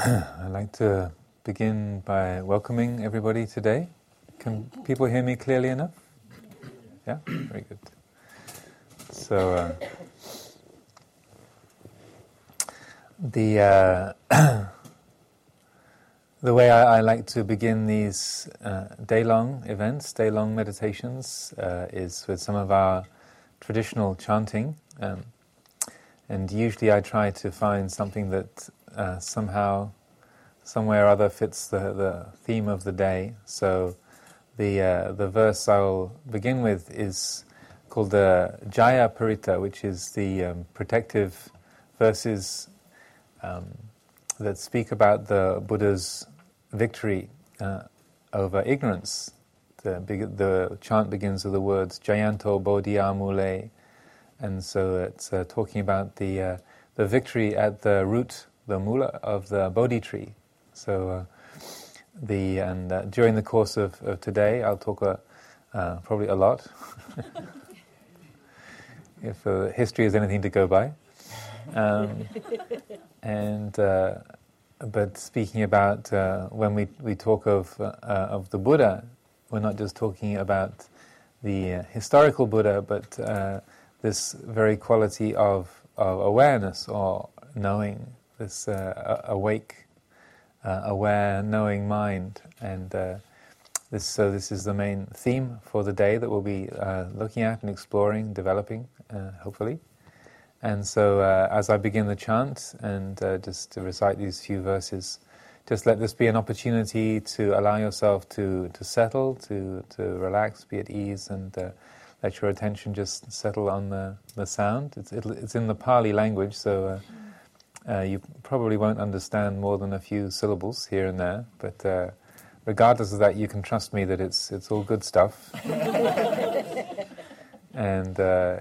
I'd like to begin by welcoming everybody today. Can people hear me clearly enough? Yeah? Very good. So, uh, the, uh, the way I, I, like to begin these uh, day long events, day long meditations, uh, is with some of our traditional chanting. Um, and usually I try to find something that uh, somehow, somewhere or other fits the, the theme of the day. So the, uh, the verse I will begin with is called the Jaya Parita, which is the um, protective verses um, that speak about the Buddha's victory uh, over ignorance. The, the, chant begins with the words Jayanto Bodhi Amule, and so it's uh, talking about the uh, the victory at the root the mula of the Bodhi tree. So, uh, the and uh, during the course of, of today, I'll talk uh, uh probably a lot, if uh, history is anything to go by. Um, and uh, but speaking about when we we talk of of the Buddha, we're not just talking about the historical Buddha, but this very quality of, of awareness or knowing this uh, awake, uh, aware, knowing mind, and uh, this. So this is the main theme for the day that we'll be uh, looking at and exploring, developing, uh, hopefully. And so, uh, as I begin the chant and just to recite these few verses, just let this be an opportunity to allow yourself to to settle, to to relax, be at ease, and let your attention just settle on the the sound. It's it's in the Pali language, so. Uh, you probably won't understand more than a few syllables here and there, but uh, regardless of that, you can trust me that it's it's all good stuff. and uh,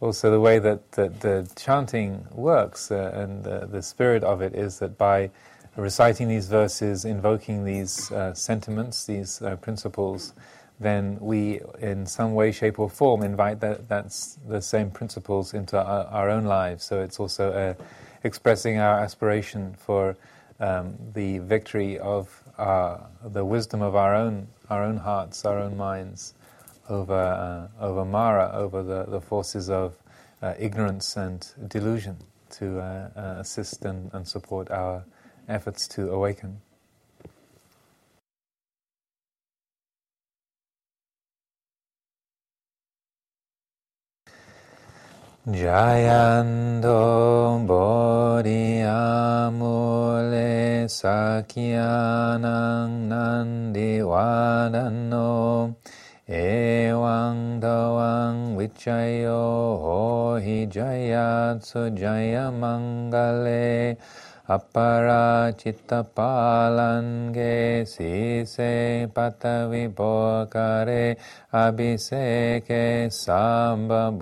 also the way that, that the chanting works uh, and the spirit of it is that by reciting these verses, invoking these uh, sentiments, these uh, principles, then we, in some way, shape, or form, invite that that's the same principles into our, our own lives. So it's also a expressing our aspiration for um, the victory of our, the wisdom of our own, our own hearts, our own minds over, uh, over Mara, over the, the forces of uh, ignorance and delusion to uh, uh assist and, and support our efforts to awaken. Jayando Bodhi Amule Sakyanang Nandi Ewang Dawang Vichayo Hohi Jayatsu Jaya Mangale අපරාචිත්තපාලන්ගේ සීසේ පතවිපෝකරේ අභිසේකේ සාම්බබෝධානං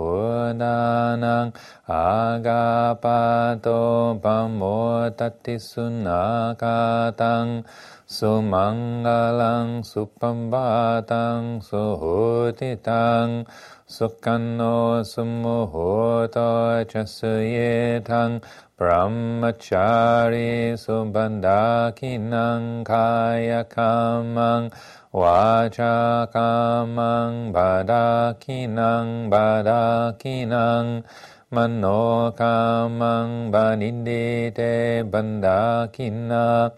ආගාපාතෝ පමෝතතිසුනාකාතං සුමංගලං සුපම්බාතං සුහෝතිතං සුකන්නෝ සුම්මුහෝතෝ චසුයේතං brahmachari subandhakinang kaya kamang vacha kamang badakinang badakinang mano kamang banindite bandakina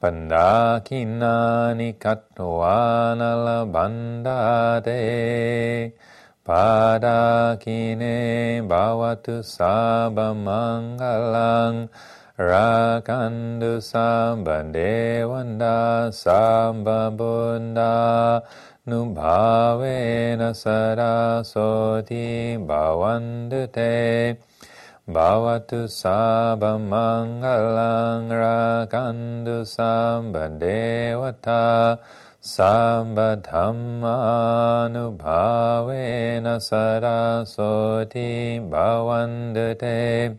bandakina bandate පාඩාකිනේ භවතු සාබමංගලං රාකන්දු සම්බදේවන්දා සම්බබුන්දා නුභාවේන සරසෝති භවන්දුතේ භවතු සාබමංගලං රාකන්දු සම්බදේවතා Sambadhammanubhavena sarasoti bhavandate.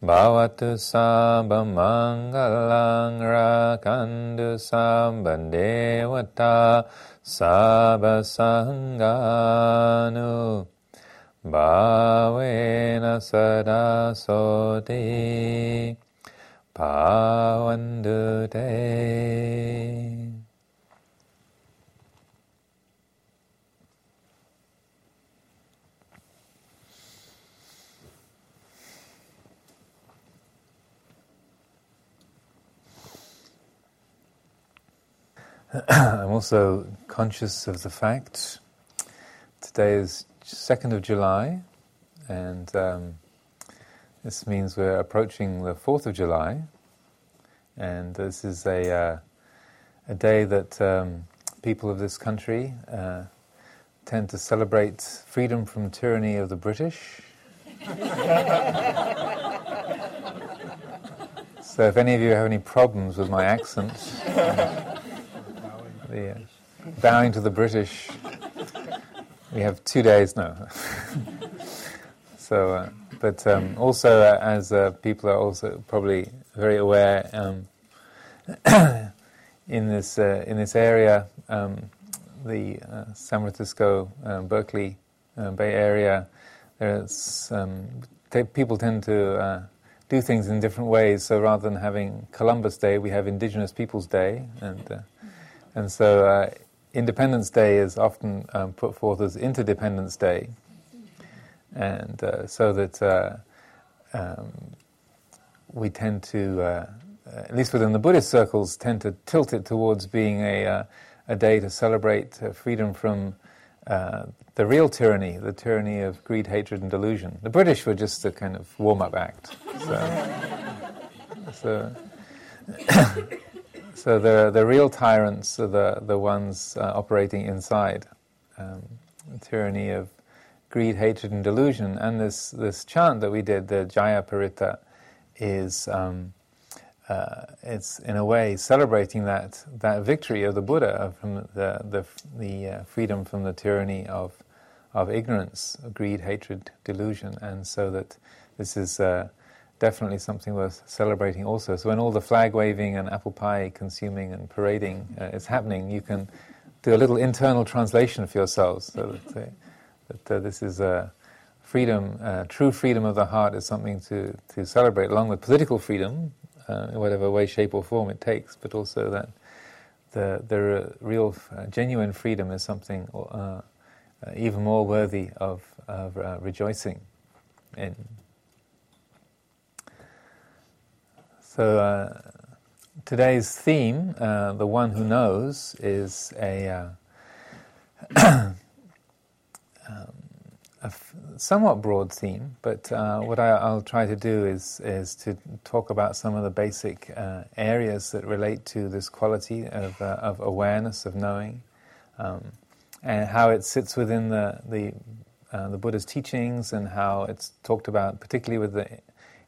Bhavatu sabhamangalang rakandu sambandevata Sabasanganu Bhavena sarasoti Pawandu I'm also conscious of the fact today is 2nd of July, and um, this means we're approaching the 4th of July, and this is a, uh, a day that um, people of this country uh, tend to celebrate freedom from tyranny of the British. so if any of you have any problems with my accent, the uh, bowing to the British. We have two days now. so, uh, but um, also uh, as uh, people are also probably very aware um, in this uh, in this area, um, the uh, San Francisco, Berkeley Bay Area, there's um, t- people tend to do things in different ways. So rather than having Columbus Day, we have Indigenous Peoples Day, and and so uh, Independence Day is often um, put forth as Interdependence Day. And uh, so that uh, um, we tend to, uh, at least within the Buddhist circles, tend to tilt it towards being a, uh, a day to celebrate uh, freedom from the real tyranny, the tyranny of greed, hatred, and delusion. The British were just a kind of warm up act. So, so So the, the real tyrants are the, the ones uh, operating inside. Um, tyranny of greed, hatred, and delusion. And this, this chant that we did, the Jaya Parita, is um, uh, it's in a way celebrating that, that victory of the Buddha from the, the, the uh, freedom from the tyranny of, of ignorance, greed, hatred, delusion. And so that this is uh, definitely something worth celebrating also. So when all the flag waving and apple pie consuming and parading uh, is happening, you can do a little internal translation for yourselves so that, uh, that uh, this is a freedom, uh, true freedom of the heart is something to, to celebrate, along with political freedom, uh, in whatever way, shape, or form it takes, but also that the, the real, uh, genuine freedom is something even more worthy of, of rejoicing in. So uh, today's theme, uh, the one who knows, is a, uh, um, a f- somewhat broad theme. But uh, what I, will try to do is is to talk about some of the basic uh, areas that relate to this quality of, uh, of awareness, of knowing, um, and how it sits within the the the Buddha's teachings, and how it's talked about, particularly with the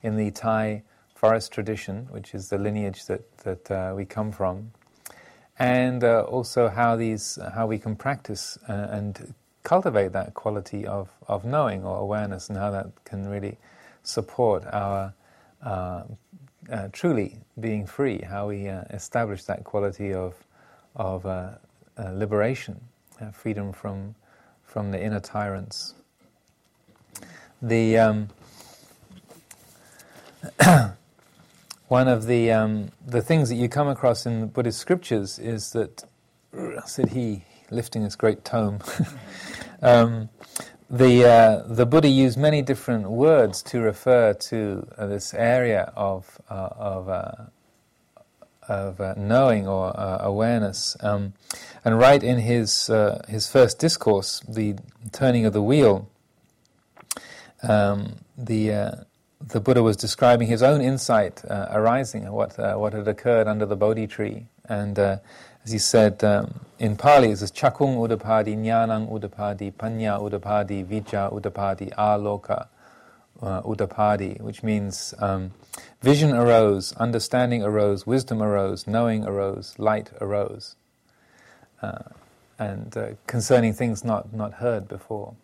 in the Thai forest tradition, which is the lineage that, that uh, we come from, and uh, also how, these, how we can practice uh, and cultivate that quality of, of knowing or awareness, and how that can really support our uh, uh, truly being free, how we establish that quality of, of liberation, freedom from, from the inner tyrants. The um, one of the um, the things that you come across in the Buddhist scriptures is that said he lifting his great tome. um, the uh, the Buddha used many different words to refer to uh, this area of uh, of uh, of uh, knowing or uh, awareness, um, and right in his his first discourse, the turning of the wheel, um, the the Buddha was describing his own insight uh, arising, what, uh, what had occurred under the Bodhi tree. And uh, as he said um, in Pali, it says, Chakung udapadi, Jnanang udapadi, Panya udapadi, Vijja udapadi, Aloka uh, udapadi, which means um, vision arose, understanding arose, wisdom arose, knowing arose, light arose. Uh, and uh, concerning things not, not heard before.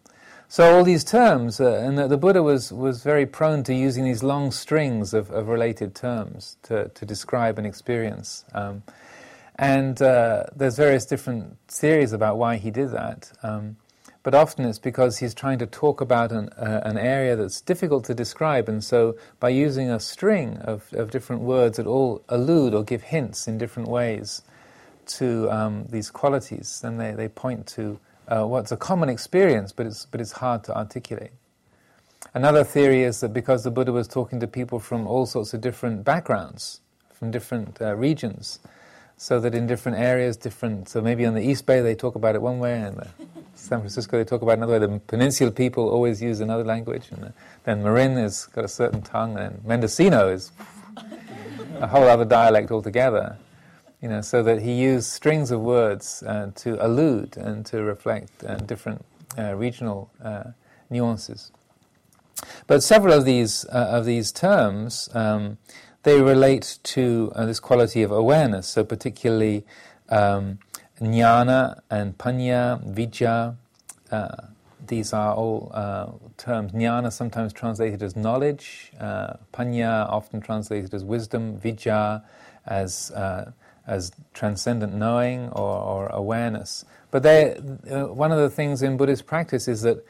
So all these terms, uh, and the, the, Buddha was, was very prone to using these long strings of, of related terms to, to describe an experience. Um, and uh, there's various different theories about why he did that. Um, but often it's because he's trying to talk about an, uh, an area that's difficult to describe, and so by using a string of, of different words that all allude or give hints in different ways to um, these qualities, then they, they point to uh, what's a common experience, but it's, but it's hard to articulate. Another theory is that because the Buddha was talking to people from all sorts of different backgrounds, from different uh, regions, so that in different areas, different. So maybe on the East Bay they talk about it one way, and San Francisco they talk about it another way. The Peninsula people always use another language, and then Marin has got a certain tongue, and Mendocino is a whole other dialect altogether. You know, so that he used strings of words uh, to allude and to reflect uh, different uh, regional uh, nuances. But several of these uh, of these terms um, they relate to this quality of awareness. So particularly um, jnana and panya. Uh, these are all terms. Jnana sometimes translated as knowledge, panya often translated as wisdom, vijja as uh, as transcendent knowing or, or awareness. But they, one of the things in Buddhist practice is that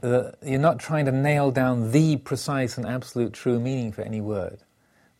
the, you're not trying to nail down the precise and absolute true meaning for any word,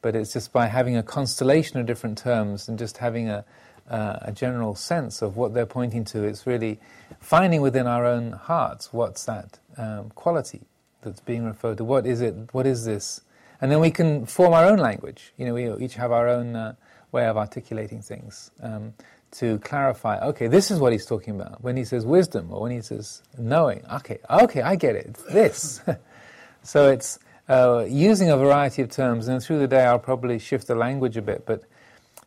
but it's just by having a constellation of different terms and just having a, uh, a general sense of what they're pointing to. It's really finding within our own hearts what's that um, quality that's being referred to. What is it? What is this? And then we can form our own language. You know, we each have our own uh, way of articulating things. Um, to clarify, okay, this is what he's talking about. When he says wisdom or when he says knowing, okay, okay, I get it, this. so it's uh, using a variety of terms, and through the day I'll probably shift the language a bit, but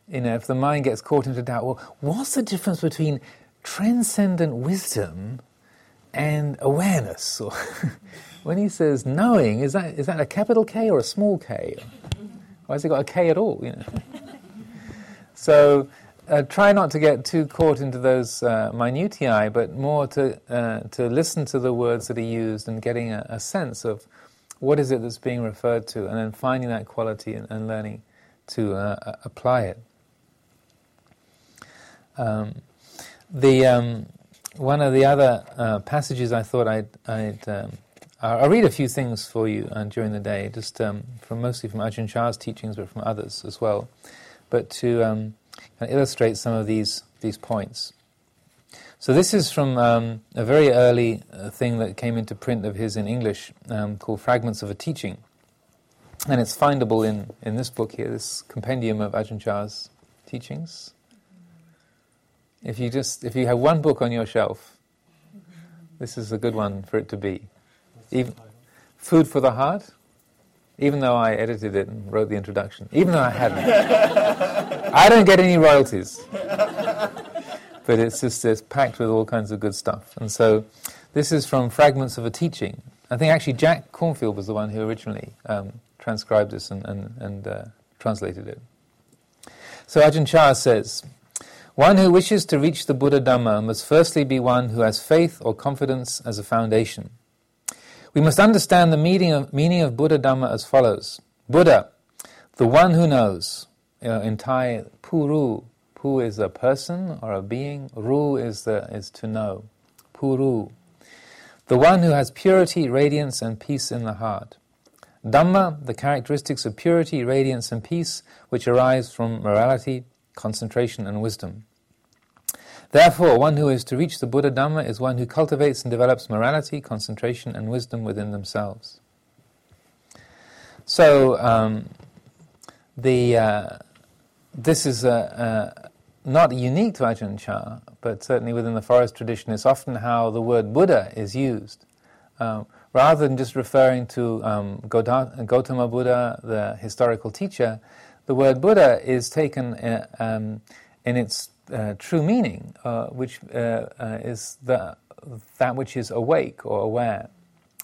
you know, if the mind gets caught into doubt, well, what's the difference between transcendent wisdom and awareness? Or when he says knowing, is that, is that a capital K or a small K? Why has he got a K at all? You know? So uh, try not to get too caught into those uh, minutiae, but more to uh, to listen to the words that are used and getting a, a, sense of what is it that's being referred to, and then finding that quality and, and learning to uh, apply it. Um, the um, one of the other uh, passages I thought I'd, I'd um, I'll read a few things for you uh, during the day, just um, from mostly from Ajahn Chah's teachings, but from others as well. But to um, and illustrate some of these, these points. So this is from um, a very early uh, thing that came into print of his in English um, called Fragments of a Teaching. And it's findable in, in this book here, this compendium of Ajahn Chah's teachings. If you just if you have one book on your shelf, this is a good one for it to be. Even, Food for the Heart even though I edited it and wrote the introduction, even though I hadn't. I don't get any royalties. But it's just it's packed with all kinds of good stuff. And so this is from Fragments of a Teaching. I think actually Jack Kornfield was the one who originally um, transcribed this and, and, and uh, translated it. So Ajahn Chah says, one who wishes to reach the Buddha Dhamma must firstly be one who has faith or confidence as a foundation. We must understand the meaning of, meaning of Buddha Dhamma as follows Buddha, the one who knows. Uh, in Thai, Puru. Pu is a person or a being, Ru is, the, is to know. Puru. The one who has purity, radiance, and peace in the heart. Dhamma, the characteristics of purity, radiance, and peace which arise from morality, concentration, and wisdom. Therefore, one who is to reach the Buddha Dhamma is one who cultivates and develops morality, concentration, and wisdom within themselves. So, um, the, uh, this is uh, uh, not unique to Ajahn Chah, but certainly within the forest tradition, it's often how the word Buddha is used. Um, rather than just referring to um, Gautama Buddha, the historical teacher, the word Buddha is taken uh, um, in its uh, true meaning, uh, which uh, uh, is the, that which is awake or aware.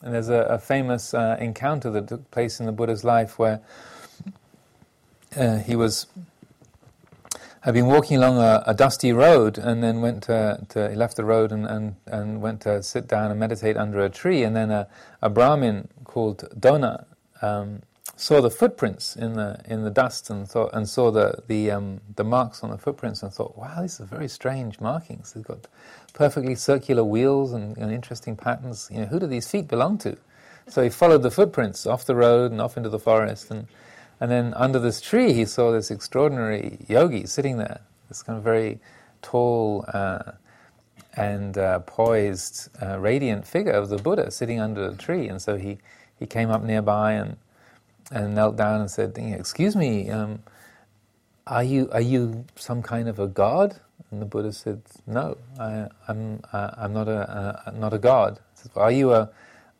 And there's a, a famous uh, encounter that took place in the Buddha's life where he was had been walking along a, a, dusty road and then went to, to, he left the road and, and, and went to sit down and meditate under a tree and then a, a Brahmin called Dona um, saw the footprints in the in the dust and thought and saw the the um, the marks on the footprints and thought, wow, these are very strange markings. They've got perfectly circular wheels and, and interesting patterns. You know, who do these feet belong to? So he followed the footprints off the road and off into the forest, and and then under this tree he saw this extraordinary yogi sitting there, this kind of very tall. Uh, and uh, poised, uh, radiant figure of the Buddha sitting under a tree. And so he, he came up nearby and and knelt down and said, "Excuse me, um, are you are you some kind of a god?" And the Buddha said, "No, I, am I'm, I'm not a, not a god." Said, "Are you a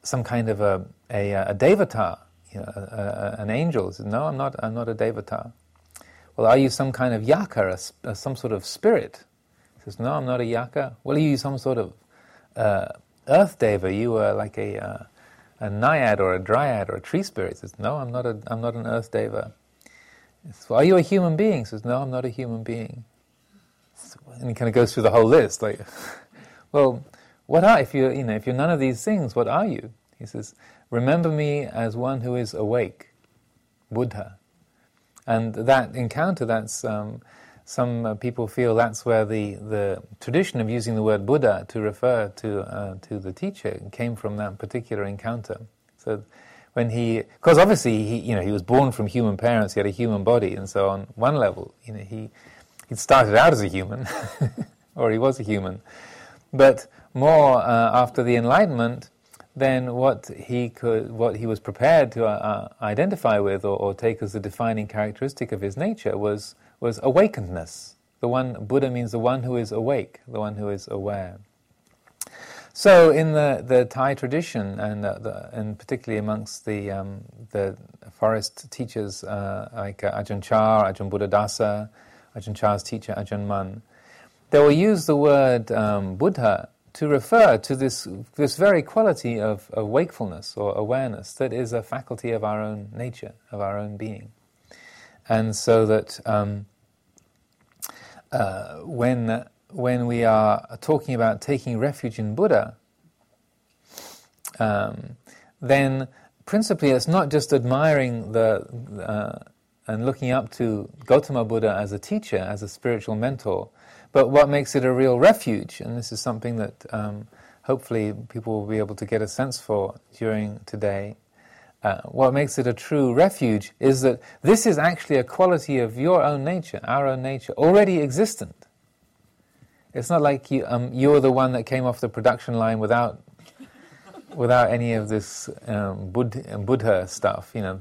some kind of a a, a devata, you know, a, a, an angel?" Said, "No, I'm not. I'm not a devata." Well, are you some kind of yaka, some sort of spirit? He says, "No, I'm not a yaka." Well, are you some sort of uh, earth deva? You are like a uh, a naiad or a dryad or a tree spirit. He says, No, I'm not, a, I'm not an earth deva. Says, well, Are you a human being? He says, No, I'm not a human being. And he kind of goes through the whole list, like, well, what are if you're, you know if you're none of these things, what are you? He says, remember me as one who is awake, Buddha. And that encounter, that's um, some uh, people feel that's where the, the tradition of using the word Buddha to refer to, uh, to the teacher came from that particular encounter. So when he, because obviously he, you know, he was born from human parents, he had a human body, and so on one level, you know, he, he started out as a human, or he was a human. But more uh, after the Enlightenment, then what he could, what he was prepared to uh, identify with or, or take as the defining characteristic of his nature was was awakenedness. The one Buddha means the one who is awake, the one who is aware. So, in the, the Thai tradition, and, uh, the, and particularly amongst the, um, the forest teachers uh, like uh, Ajahn Chah, Ajahn Buddhadasa, Ajahn Chah's teacher Ajahn Mun, they will use the word um, Buddha to refer to this, this very quality of, of wakefulness or awareness that is a faculty of our own nature, of our own being and so that um, uh, when when we are talking about taking refuge in Buddha, um, then principally it's not just admiring the uh, and looking up to Gautama Buddha as a teacher, as a spiritual mentor, but what makes it a real refuge, and this is something that um, hopefully people will be able to get a sense for during today, uh, what makes it a true refuge is that this is actually a quality of your own nature, our own nature, already existent. It's not like you, um, you're the one that came off the production line without, without any of this um, Buddha, Buddha, stuff. You know,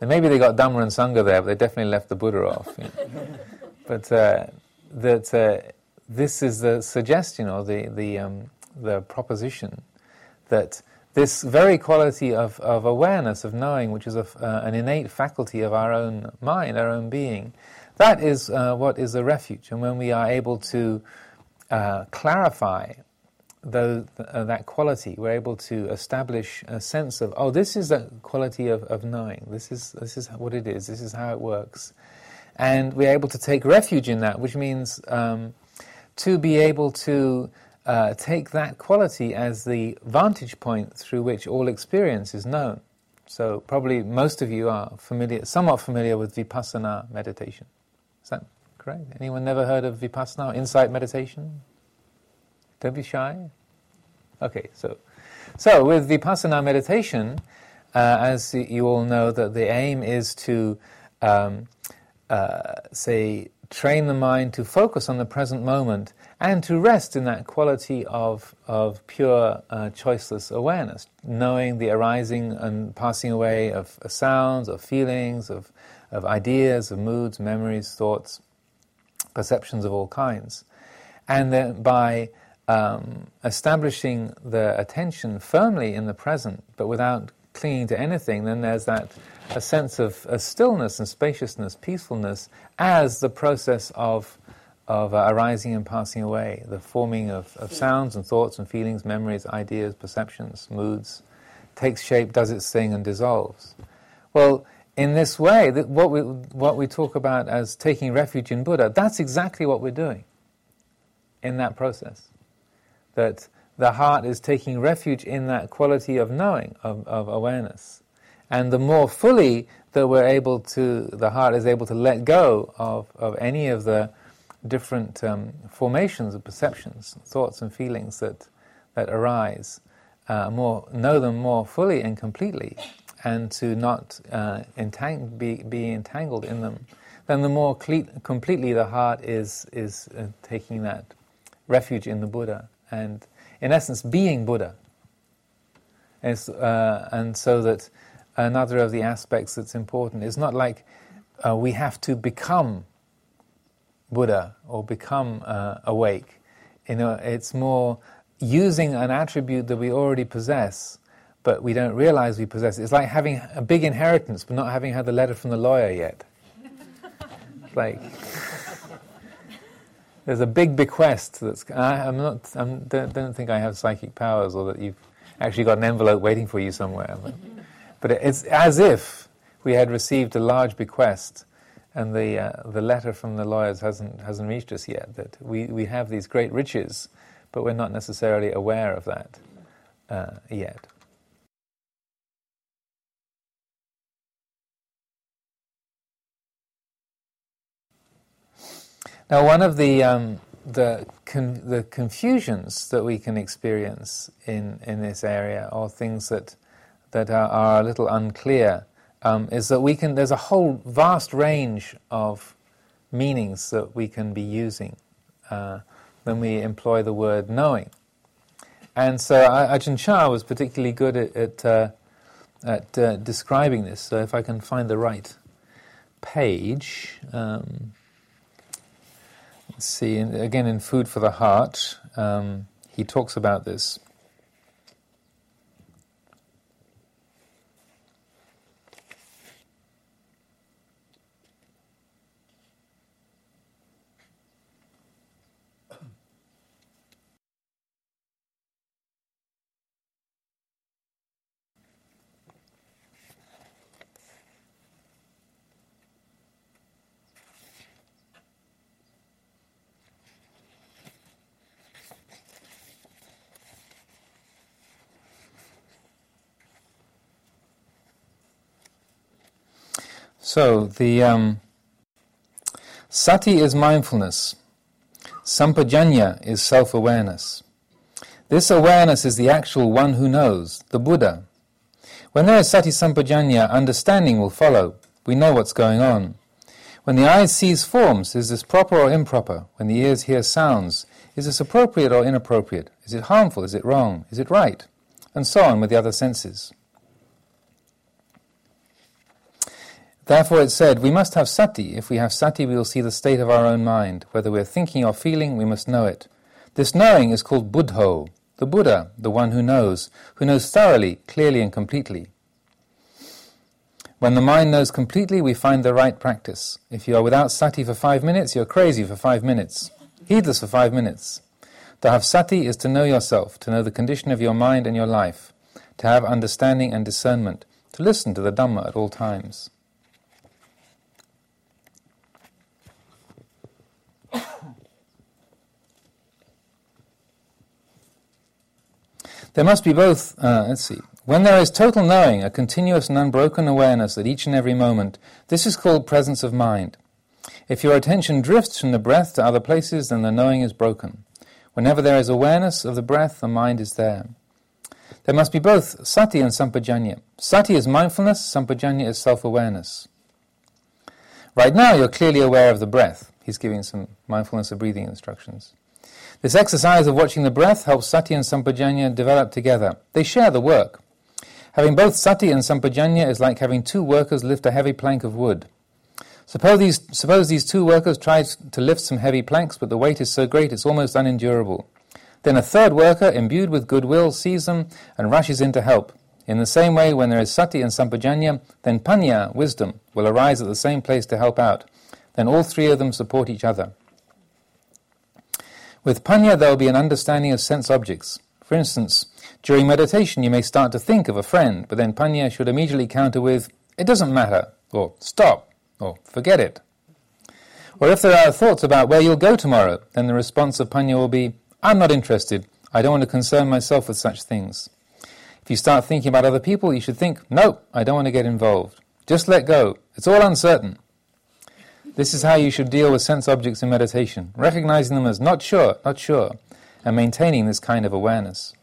and maybe they got Dhamma and Sangha there, but they definitely left the Buddha off. You know. but uh, that uh, this is the suggestion or the the um, the proposition that this very quality of, of awareness, of knowing, which is a, uh, an innate faculty of our own mind, our own being, that is uh, what is a refuge. And when we are able to uh, clarify the, uh, that quality, we're able to establish a sense of, oh, this is the quality of, of knowing. This is, this is what it is. This is how it works. And we're able to take refuge in that, which means um, to be able to uh, take that quality as the vantage point through which all experience is known. So, probably most of you are familiar, somewhat familiar with vipassana meditation. Is that correct? Anyone never heard of vipassana, insight meditation? Don't be shy. Okay, so, so with vipassana meditation, uh, as you all know, that the aim is to, um, uh, say, train the mind to focus on the present moment and to rest in that quality of, of pure, uh, choiceless awareness, knowing the arising and passing away of, of sounds, of feelings, of, of ideas, of moods, memories, thoughts, perceptions of all kinds. And then by um, establishing the attention firmly in the present, but without clinging to anything, then there's that a sense of a stillness and spaciousness, peacefulness, as the process of of uh, arising and passing away, the forming of, of sounds and thoughts and feelings, memories, ideas, perceptions, moods, takes shape, does its thing, and dissolves. Well, in this way, what we, what we talk about as taking refuge in Buddha, that's exactly what we're doing in that process. That the heart is taking refuge in that quality of knowing, of, of awareness. And the more fully that we're able to, the heart is able to let go of, of any of the different um, formations of perceptions, thoughts and feelings that, that arise, uh, more, know them more fully and completely, and to not uh, entang- be, be entangled in them, then the more cle- completely the heart is, is uh, taking that refuge in the Buddha, and in essence, being Buddha. Uh, and so that another of the aspects that's important is not like uh, we have to become Buddha or become uh, awake. You know, it's more using an attribute that we already possess, but we don't realize we possess. It's like having a big inheritance, but not having had the letter from the lawyer yet. like there's a big bequest that's. I, am not. I don't, don't think I have psychic powers, or that you've actually got an envelope waiting for you somewhere. But, but it's as if we had received a large bequest and the, uh, the letter from the lawyers hasn't, hasn't reached us yet, that we, we have these great riches, but we're not necessarily aware of that uh, yet. Now, one of the um, the con- the confusions that we can experience in in this area, or things that that are, are a little unclear, um, is that we can. There's a whole vast range of meanings that we can be using uh, when we employ the word knowing. And so Ajahn Chah was particularly good at at, uh, at uh, describing this. So if I can find the right page. Um, let's see, in, again in Food for the Heart, um, he talks about this. So, the um, sati is mindfulness, sampajanya is self awareness. This awareness is the actual one who knows, the Buddha. When there is sati sampajanya, understanding will follow. We know what's going on. When the eye sees forms, is this proper or improper? When the ears hear sounds, is this appropriate or inappropriate? Is it harmful? Is it wrong? Is it right? And so on with the other senses. Therefore it said, we must have sati. If we have sati, we will see the state of our own mind. Whether we're thinking or feeling, we must know it. This knowing is called buddho, the Buddha, the one who knows, who knows thoroughly, clearly, and completely. When the mind knows completely, we find the right practice. If you are without sati for five minutes, you're crazy for five minutes, heedless for five minutes. To have sati is to know yourself, to know the condition of your mind and your life, to have understanding and discernment, to listen to the Dhamma at all times. There must be both, uh, let's see. When there is total knowing, a continuous and unbroken awareness at each and every moment, this is called presence of mind. If your attention drifts from the breath to other places, then the knowing is broken. Whenever there is awareness of the breath, the mind is there. There must be both sati and sampajanya. Sati is mindfulness, sampajanya is self awareness. Right now, you're clearly aware of the breath. He's giving some mindfulness of breathing instructions. This exercise of watching the breath helps sati and sampajanya develop together. They share the work. Having both sati and sampajanya is like having two workers lift a heavy plank of wood. Suppose these, suppose these two workers try to lift some heavy planks, but the weight is so great it's almost unendurable. Then a third worker, imbued with goodwill, sees them and rushes in to help. In the same way, when there is sati and sampajanya, then panya, wisdom, will arise at the same place to help out. Then all three of them support each other. With panya, there will be an understanding of sense objects. For instance, during meditation, you may start to think of a friend, but then panya should immediately counter with, it doesn't matter, or stop, or forget it. Or if there are thoughts about where you'll go tomorrow, then the response of panya will be, I'm not interested. I don't want to concern myself with such things. If you start thinking about other people, you should think, no, I don't want to get involved. Just let go. It's all uncertain. This is how you should deal with sense objects in meditation, recognizing them as not sure, not sure, and maintaining this kind of awareness.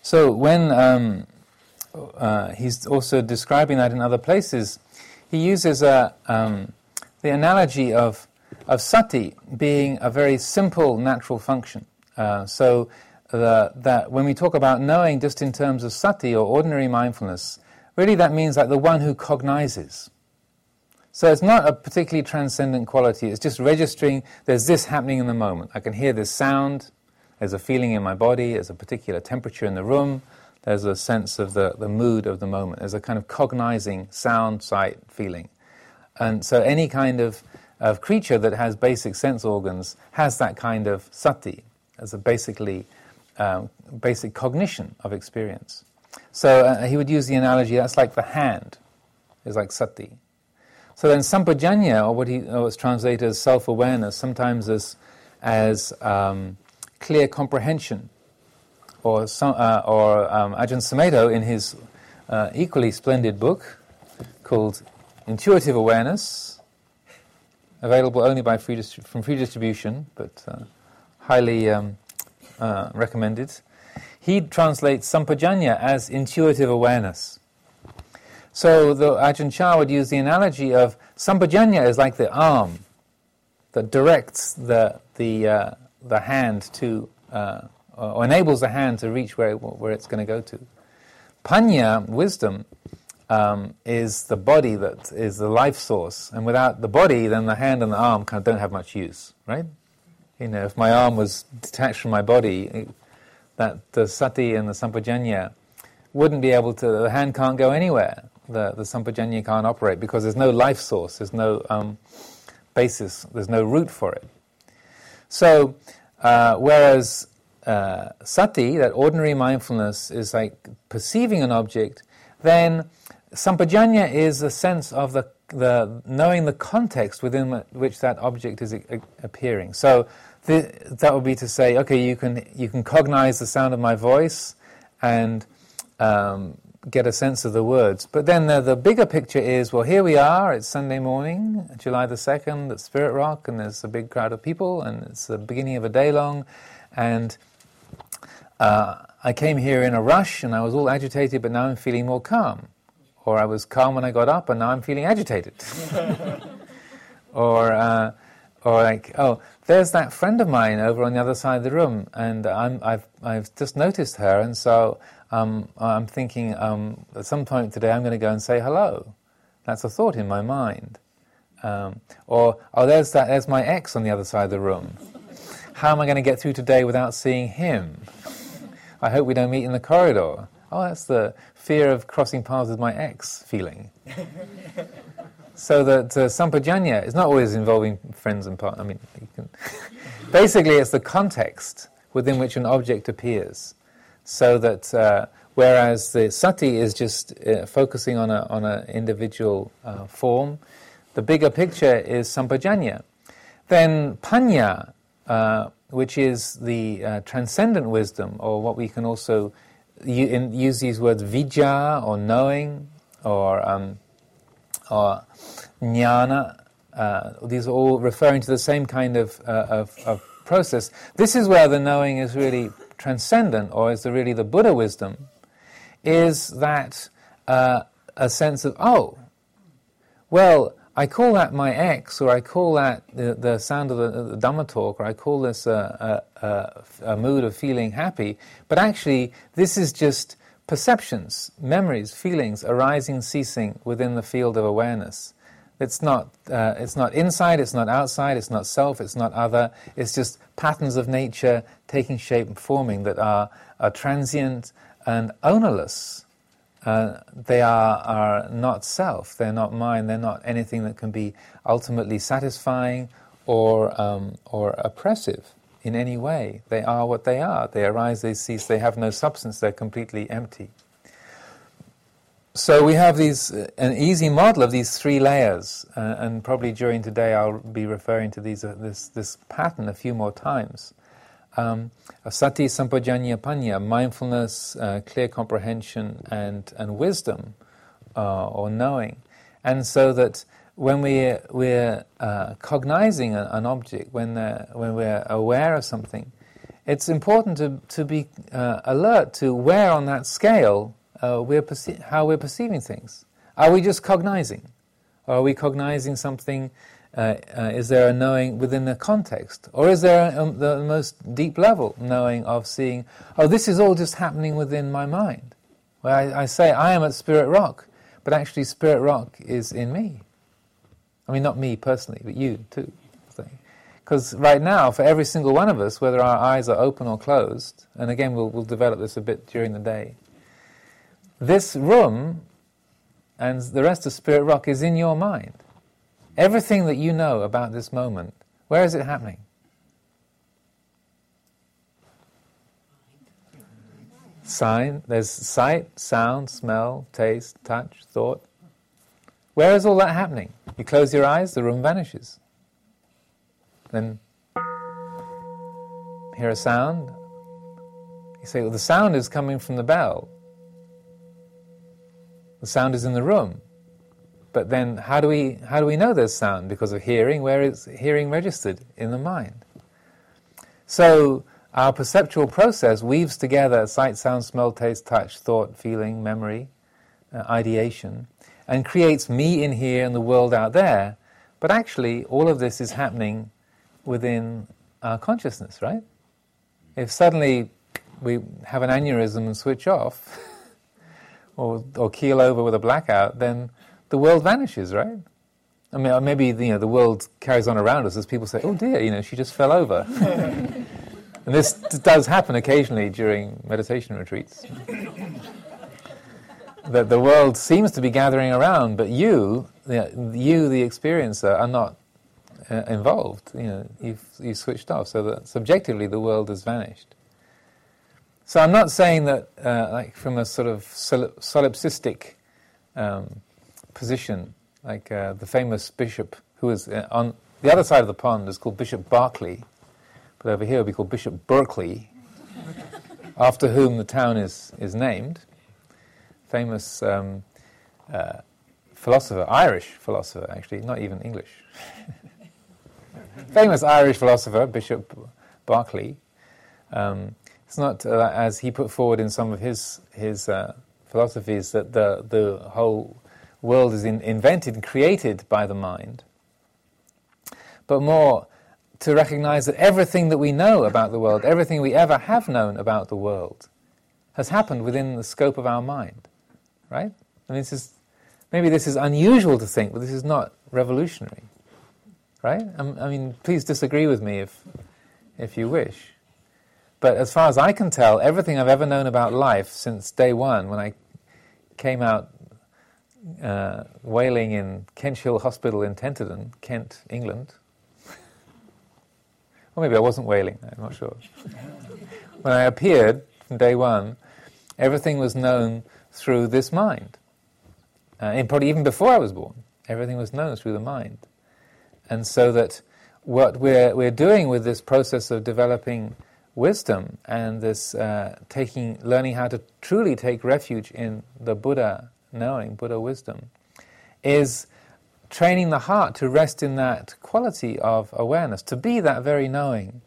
So when um, uh, he's also describing that in other places, he uses a, um, the analogy of, of sati being a very simple natural function. Uh, so the, that when we talk about knowing just in terms of sati or ordinary mindfulness, really that means like the one who cognizes. So it's not a particularly transcendent quality, it's just registering there's this happening in the moment. I can hear this sound, there's a feeling in my body, there's a particular temperature in the room, there's a sense of the, the mood of the moment, there's a kind of cognizing sound, sight, feeling. And so any kind of, of creature that has basic sense organs has that kind of sati, as a basically um, basic cognition of experience. So uh, he would use the analogy that's like the hand, is like sati. So then sampajanya, or what he or translated as self-awareness, sometimes as as um, clear comprehension. Or, uh, or um, Ajahn Sumedho, in his uh, equally splendid book called Intuitive Awareness, available only by free distri- from free distribution, but uh, highly um, uh, recommended. He translates sampajanya as intuitive awareness. So the Ajahn Chah would use the analogy of sampajanya is like the arm that directs the, the, uh, the hand to, uh, or enables the hand to reach where, it, where it's going to go to. Panya, wisdom, um, is the body that is the life source. And without the body, then the hand and the arm kind of don't have much use, right? You know, if my arm was detached from my body, that the sati and the sampajanya wouldn't be able to, the hand can't go anywhere. The, the sampajanya can't operate because there's no life source, there's no um, basis, there's no root for it. So, uh, whereas uh, sati, that ordinary mindfulness, is like perceiving an object, then sampajanya is a sense of the, the knowing the context within which that object is appearing. So, the, that would be to say, okay, you can you can cognize the sound of my voice and um, get a sense of the words. But then the, the, bigger picture is, well, here we are. It's Sunday morning, July the second, at Spirit Rock, and there's a big crowd of people, and it's the beginning of a day long, and uh, I came here in a rush, and I was all agitated, but now I'm feeling more calm. Or I was calm when I got up, and now I'm feeling agitated. or uh, or like, oh, there's that friend of mine over on the other side of the room, and i have I've just noticed her, and so um, I'm thinking um, at some point today I'm going to go and say hello. That's a thought in my mind. Um, or, oh, there's, that, there's my ex on the other side of the room. How am I going to get through today without seeing him? I hope we don't meet in the corridor. Oh, that's the fear of crossing paths with my ex feeling. so that uh, sampajanya is not always involving friends and partners. I mean, basically, it's the context within which an object appears so that uh, whereas the sati is just uh, focusing on an on a individual uh, form, the bigger picture is sampajanya. Then panya, uh, which is the uh, transcendent wisdom, or what we can also in, use these words vijja, or knowing, or, um, or jnana, uh, these are all referring to the same kind of, of, of process. This is where the knowing is really transcendent, or is the, really the Buddha wisdom, is that uh, a sense of, oh, well, I call that my ex, or I call that the, the sound of the, the Dhamma talk, or I call this a, a, a, mood of feeling happy, but actually, this is just perceptions, memories, feelings arising, ceasing within the field of awareness. It's not, uh, it's not inside, it's not outside, it's not self, it's not other. It's just patterns of nature taking shape and forming that are, are transient and ownerless. Uh, they are, are not self, they're not mine, they're not anything that can be ultimately satisfying or, um, or oppressive in any way. They are what they are. They arise, they cease, they have no substance, they're completely empty. So we have these uh, an easy model of these three layers, uh, and probably during today I'll be referring to these uh, this this pattern a few more times. um, sati sampajanya panya, mindfulness, uh, clear comprehension, and, and wisdom, uh, or knowing. And so that when we, we're uh, cognizing an, object, when, uh, when we're aware of something, it's important to, to be uh, alert to where on that scale uh, we're perce- how we're perceiving things. Are we just cognizing? Or are we cognizing something? Uh, uh, is there a knowing within the context? Or is there a, um, the most deep level knowing of seeing, oh, this is all just happening within my mind? Where I, I say, I am at Spirit Rock, but actually, Spirit Rock is in me. I mean, not me personally, but you too. Because right now, for every single one of us, whether our eyes are open or closed, and again, we'll, we'll develop this a bit during the day, this room and the rest of Spirit Rock is in your mind. Everything that you know about this moment, where is it happening? Sign, there's sight, sound, smell, taste, touch, thought. Where is all that happening? You close your eyes, the room vanishes. Then hear a sound. You say, well, the sound is coming from the bell. The sound is in the room. But then how do we how do we know there's sound? Because of hearing, where is hearing registered? In the mind. So our perceptual process weaves together sight, sound, smell, taste, touch, thought, feeling, memory, uh, ideation, and creates me in here and the world out there. But actually, all of this is happening within our consciousness, right? If suddenly we have an aneurysm and switch off, or, or keel over with a blackout, then the world vanishes, right? I mean, uh, maybe you know, the world carries on around us as people say, oh dear, you know, she just fell over. and this does happen occasionally during meditation retreats. That the world seems to be gathering around, but you, you, the experiencer, are not uh, involved. You know, you've, you switched off, so that subjectively the world has vanished. So I'm not saying that, uh, like from a sort of sol- solipsistic um, position, like uh, the famous bishop who was uh, on the other side of the pond is called Bishop Berkeley, but over here would be called Bishop Berkeley, after whom the town is, is named. Famous um, uh, philosopher, Irish philosopher actually, not even English. Famous Irish philosopher, Bishop Berkeley. Um, it's not uh, as he put forward in some of his his uh, philosophies that the the whole world is in, invented and created by the mind, but more to recognize that everything that we know about the world, everything we ever have known about the world, has happened within the scope of our mind, right? I mean, this is maybe this is unusual to think, but this is not revolutionary, right? Um, I mean, please disagree with me if if you wish. But as far as I can tell, everything I've ever known about life since day one, when I came out uh, wailing in Hill Hospital in Tenterden, Kent, England, or maybe I wasn't wailing, I'm not sure. when I appeared from day one, everything was known through this mind. Uh, and probably even before I was born, everything was known through the mind. And so that what we're, we're doing with this process of developing wisdom and this uh, taking, learning how to truly take refuge in the Buddha knowing, Buddha wisdom, is training the heart to rest in that quality of awareness, to be that very knowing,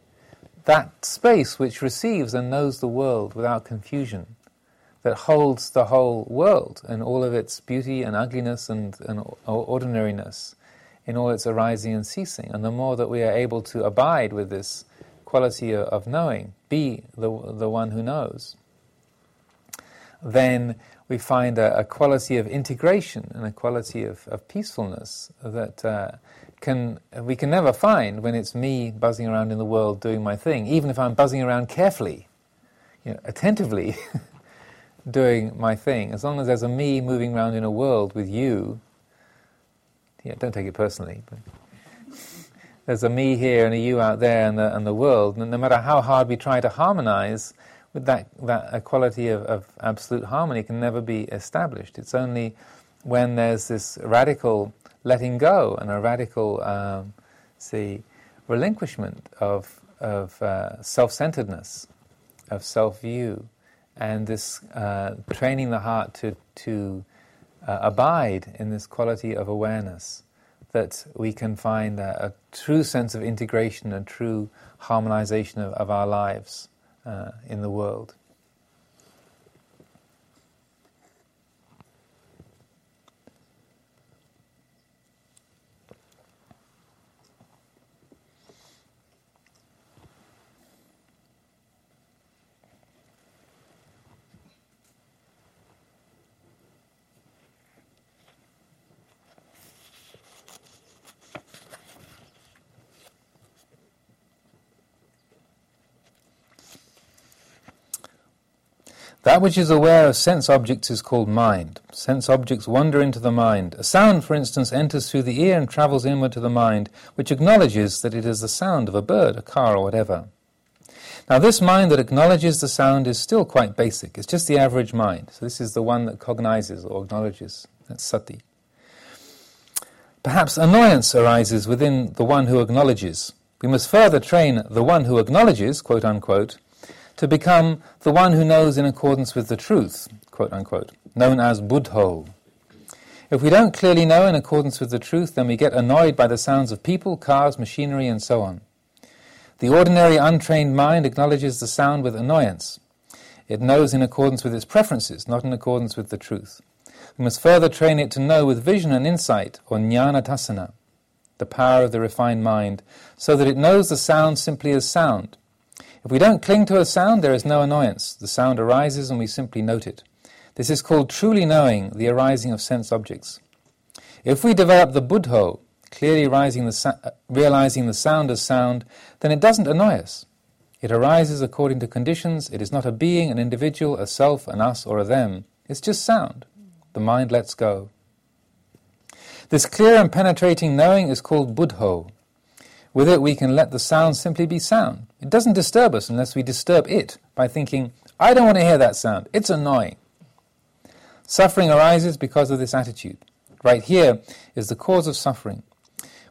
that space which receives and knows the world without confusion, that holds the whole world and all of its beauty and ugliness and, and ordinariness in all its arising and ceasing. And the more that we are able to abide with this quality of knowing, be the, the one who knows, then we find a, a quality of integration and a quality of, of peacefulness that uh, can, we can never find when it's me buzzing around in the world doing my thing, even if I'm buzzing around carefully, you know, attentively doing my thing. As long as there's a me moving around in a world with you, yeah, don't take it personally. But there's a me here and a you out there and the, and the world. And no matter how hard we try to harmonize, with that, that equality of, of absolute harmony can never be established. It's only when there's this radical letting go and a radical, um, see, relinquishment of of uh, self centeredness, of self view, and this uh, training the heart to, to uh, abide in this quality of awareness, that we can find a, a true sense of integration and true harmonization of, of our lives uh, in the world. That which is aware of sense objects is called mind. Sense objects wander into the mind. A sound, for instance, enters through the ear and travels inward to the mind, which acknowledges that it is the sound of a bird, a car, or whatever. Now, this mind that acknowledges the sound is still quite basic. It's just the average mind. So, this is the one that cognizes or acknowledges. That's sati. Perhaps annoyance arises within the one who acknowledges. We must further train the one who acknowledges, quote unquote, to become the one who knows in accordance with the truth, quote unquote, known as Buddho. If we don't clearly know in accordance with the truth, then we get annoyed by the sounds of people, cars, machinery, and so on. The ordinary untrained mind acknowledges the sound with annoyance. It knows in accordance with its preferences, not in accordance with the truth. We must further train it to know with vision and insight, or jnana dassana, the power of the refined mind, so that it knows the sound simply as sound, if we don't cling to a sound, there is no annoyance. The sound arises and we simply note it. This is called truly knowing the arising of sense objects. If we develop the buddho, clearly the, uh, realizing the sound as sound, then it doesn't annoy us. It arises according to conditions. It is not a being, an individual, a self, an us, or a them. It's just sound. The mind lets go. This clear and penetrating knowing is called buddho. With it, we can let the sound simply be sound. It doesn't disturb us unless we disturb it by thinking, I don't want to hear that sound. It's annoying. Suffering arises because of this attitude. Right here is the cause of suffering.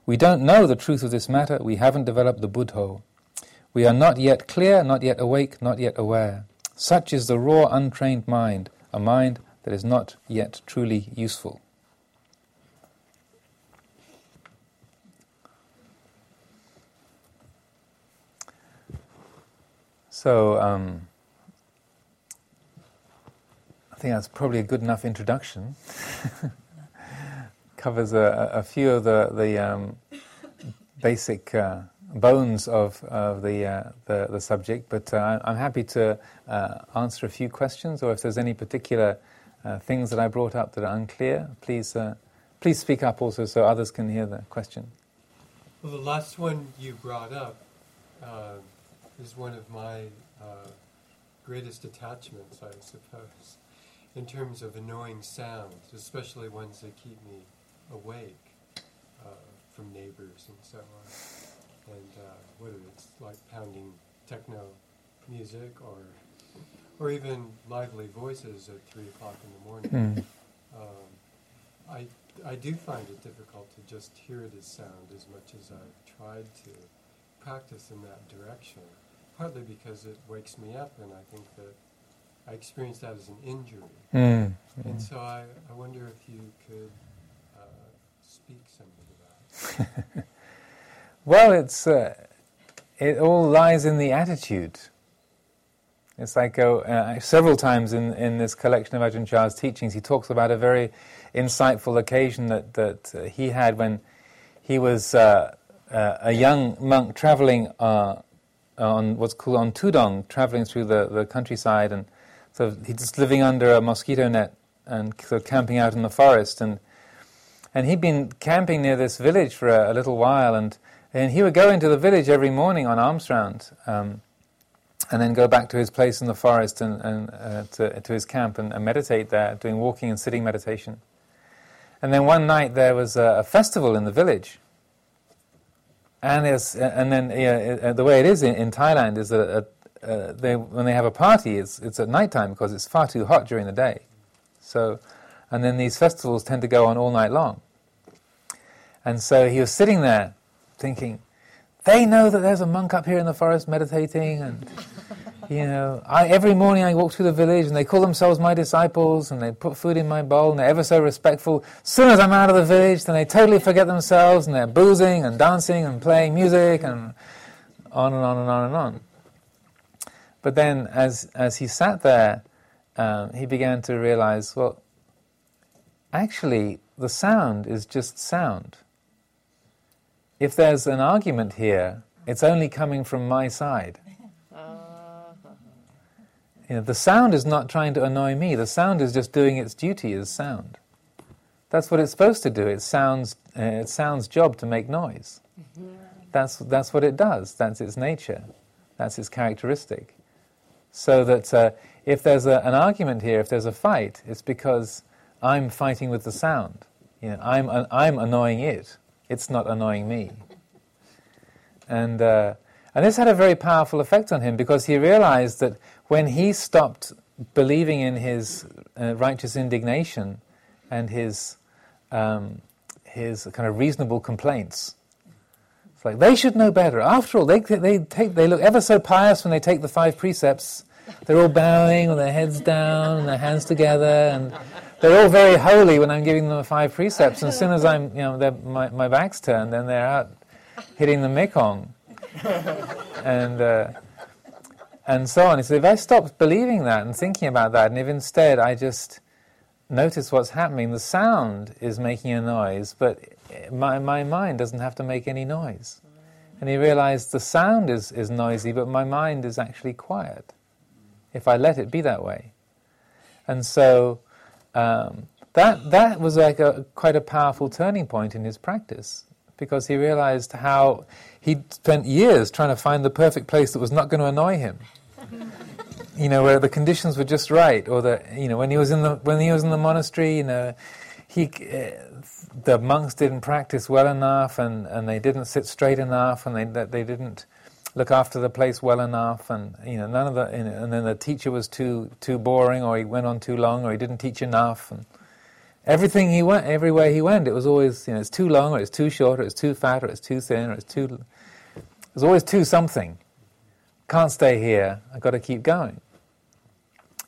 We don't know the truth of this matter. We haven't developed the buddho. We are not yet clear, not yet awake, not yet aware. Such is the raw, untrained mind, a mind that is not yet truly useful. So, um, I think that's probably a good enough introduction. Covers a, a, few of the, the um, basic uh, bones of, of the, uh, the, the, subject, but uh, I'm happy to uh, answer a few questions, or if there's any particular uh, things that I brought up that are unclear, please, uh, please speak up also so others can hear the question. Well, the last one you brought up is one of my uh, greatest attachments, I suppose, in terms of annoying sounds, especially ones that keep me awake uh, from neighbors and so on. And uh, whether it's like pounding techno music or or even lively voices at three o'clock in the morning. Mm. Um, I I do find it difficult to just hear it as sound as much as I've tried to practice in that direction partly because it wakes me up, and I think that I experience that as an injury. Mm, and mm. so I, I wonder if you could uh, speak something about it. well, it's, uh, it all lies in the attitude. It's like uh, uh, several times in, in this collection of Ajahn Chah's teachings, he talks about a very insightful occasion that, that uh, he had when he was uh, a young monk traveling on what's called on Tudong, traveling through the, the countryside, and so he's just living under a mosquito net and sort of camping out in the forest, and and he'd been camping near this village for a, a little while, and and he would go into the village every morning on alms round, um, and then go back to his place in the forest and, and uh, to, to his camp and, and, meditate there, doing walking and sitting meditation. And then one night there was a, a festival in the village, and there's, and then yeah, the way it is in, in Thailand is that uh, uh, they, when they have a party, it's, it's at night time because it's far too hot during the day. So, and then these festivals tend to go on all night long. And so he was sitting there thinking, They know that there's a monk up here in the forest meditating, and you know, I, every morning I walk through the village, and they call themselves my disciples, and they put food in my bowl, and they're ever so respectful. As soon as I'm out of the village, then they totally forget themselves, and they're boozing and dancing and playing music, and on and on and on and on. But then, as as he sat there, um, he began to realize, well, actually, the sound is just sound if there's an argument here, it's only coming from my side. You know, the sound is not trying to annoy me. The sound is just doing its duty as sound. That's what it's supposed to do. It sounds, uh, it sounds job to make noise. That's, that's what it does. That's its nature. That's its characteristic. So that uh, if there's a, an argument here, if there's a fight, it's because I'm fighting with the sound. You know, I'm, uh, I'm annoying it it's not annoying me. And, uh, and this had a very powerful effect on him because he realized that when he stopped believing in his uh, righteous indignation and his, um, his kind of reasonable complaints, it's like they should know better. After all, they, they, take, they look ever so pious when they take the five precepts. They're all bowing with their heads down and their hands together, and they're all very holy when I'm giving them the five precepts. And as soon as I'm, you know, my, my back's turned, then they're out hitting the Mekhong. and, uh, and so on. Said, if I stop believing that and thinking about that, and if instead I just notice what's happening, the sound is making a noise, but my, my mind doesn't have to make any noise. And he realized the sound is, is noisy, but my mind is actually quiet if I let it be that way. And so um, that, that was like a, quite a powerful turning point in his practice because he realized how he'd spent years trying to find the perfect place that was not going to annoy him. you know, where the conditions were just right, or the you know when he was in the when he was in the monastery, you know, he uh, the monks didn't practice well enough, and, and they didn't sit straight enough, and they they didn't look after the place well enough, and you know none of the, you and then the teacher was too too boring, or he went on too long, or he didn't teach enough, and everything he went, everywhere he went, it was always you know it's too long, or it's too short, or it's too fat, or it's too thin, or it's too. It was always too something. Can't stay here. I've got to keep going.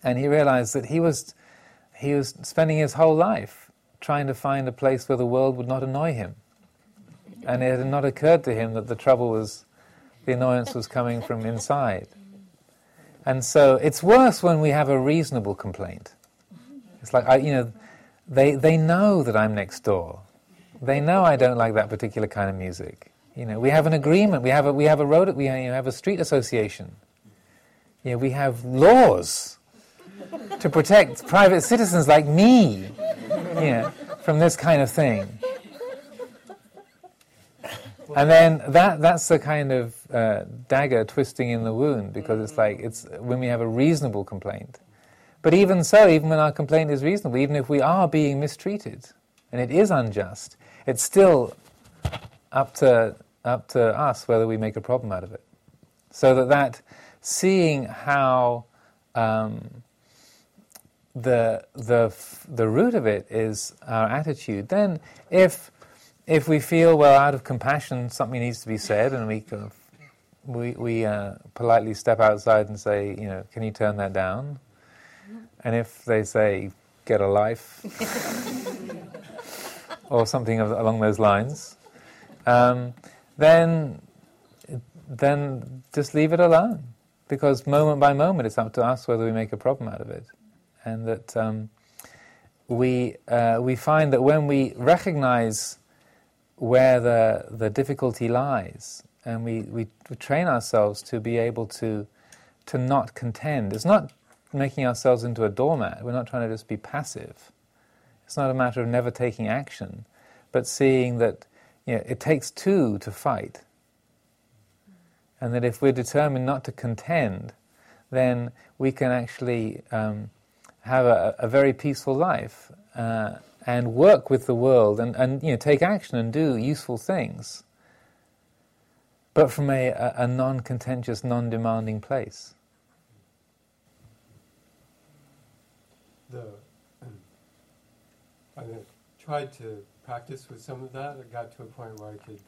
And he realized that he was he was spending his whole life trying to find a place where the world would not annoy him. And it had not occurred to him that the trouble was the annoyance was coming from inside. And so it's worse when we have a reasonable complaint. It's like, I, you know, they, they know that I'm next door. They know I don't like that particular kind of music. You know, we have an agreement. We have a, we have a road. We have a street association. You know, we have laws to protect private citizens like me. You know, from this kind of thing. And then that, that's the kind of uh, dagger twisting in the wound because it's like it's when we have a reasonable complaint. But even so, even when our complaint is reasonable, even if we are being mistreated and it is unjust, it's still up to, up to us whether we make a problem out of it. So that, that seeing how um, the, the, the root of it is our attitude, then if if we feel, well, out of compassion, something needs to be said, and we kind of, we, we uh, politely step outside and say, you know, can you turn that down? And if they say, get a life, or something of, along those lines, um, then, then just leave it alone. Because moment by moment, it's up to us whether we make a problem out of it. And that um, we, uh, we find that when we recognize where the, the difficulty lies. And we, we, we train ourselves to be able to, to not contend. It's not making ourselves into a doormat. We're not trying to just be passive. It's not a matter of never taking action, but seeing that you know, it takes two to fight. And that if we're determined not to contend, then we can actually um, have a, a, very peaceful life. Uh, and work with the world and, and you know, take action and do useful things, but from a, a, non contentious, non demanding place. The, I tried to practice with some of that. I got to a point where I could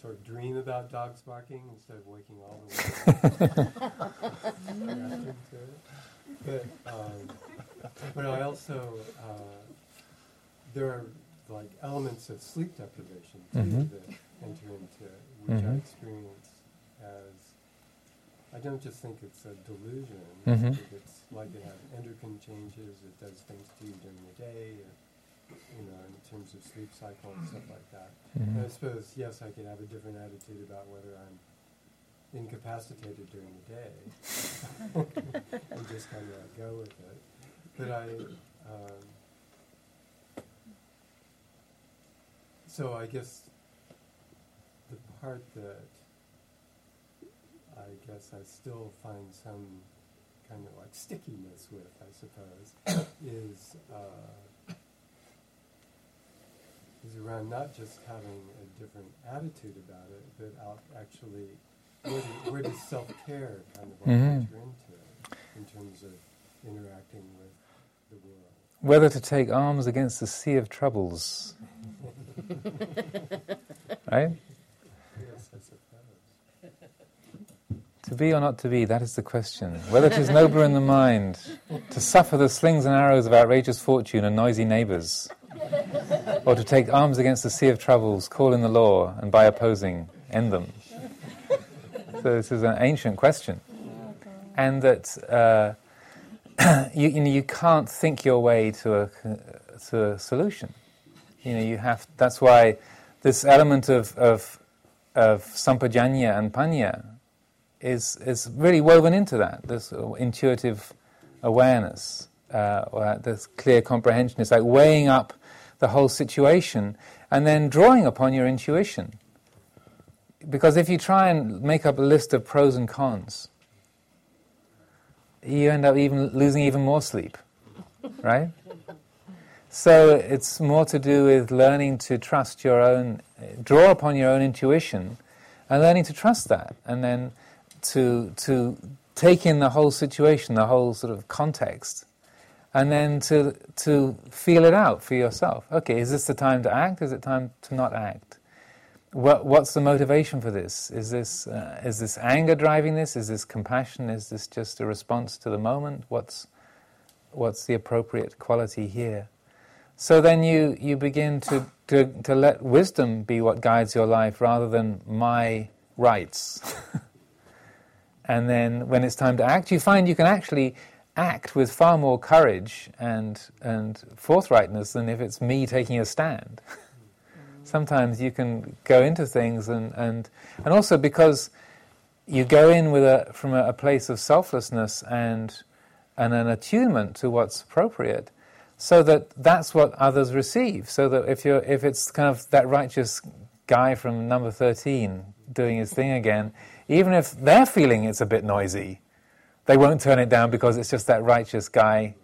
sort of dream about dogs barking instead of waking all the way up. but, um, but I also, uh, there are like elements of sleep deprivation too Mhm. that enter into it, which I Mhm. experience as, I don't just think it's a delusion, Mhm. It's like it has endocrine changes, it does things to you during the day, or, you know, in terms of sleep cycle and stuff like that. And I suppose, yes, I could have a different attitude about whether I'm incapacitated during the day and just kind of go with it. But I, um, so I guess the part that I guess I still find some kind of like stickiness with, I suppose, is uh, is around not just having a different attitude about it, but out actually where, do, where does self care kind of Mhm. enter into it in terms of interacting with the world. Whether to take arms against the sea of troubles. right? Yes, I suppose. To be or not to be, that is the question. Whether it is nobler in the mind to suffer the slings and arrows of outrageous fortune and noisy neighbours, or to take arms against the sea of troubles, call in the law, and by opposing, end them. So this is an ancient question. And that uh, you, you, know, you can't think your way to a, to a solution. You know, you have, that's why this element of, of, of sampajañña and paññā is, is really woven into that, this intuitive awareness, uh, this clear comprehension. It's like weighing up the whole situation and then drawing upon your intuition. Because if you try and make up a list of pros and cons, you end up even losing even more sleep, right? So it's more to do with learning to trust your own, draw upon your own intuition, and learning to trust that, and then to to take in the whole situation, the whole sort of context, and then to to feel it out for yourself. Okay, is this the time to act? Is it time to not act? What, what's the motivation for this? Is this uh, is this anger driving this? Is this compassion? Is this just a response to the moment? What's what's the appropriate quality here? So then you, you begin to, to, to let wisdom be what guides your life rather than my rights. and then when it's time to act, you find you can actually act with far more courage and, and forthrightness than if it's me taking a stand. Mm-hmm. Sometimes you can go into things and, and, and also because you go in with a, from a, a place of selflessness and, and an attunement to what's appropriate, so that that's what others receive. So that if you're, if it's kind of that righteous guy from number thirteen doing his thing again, even if they're feeling it's a bit noisy, they won't turn it down because it's just that righteous guy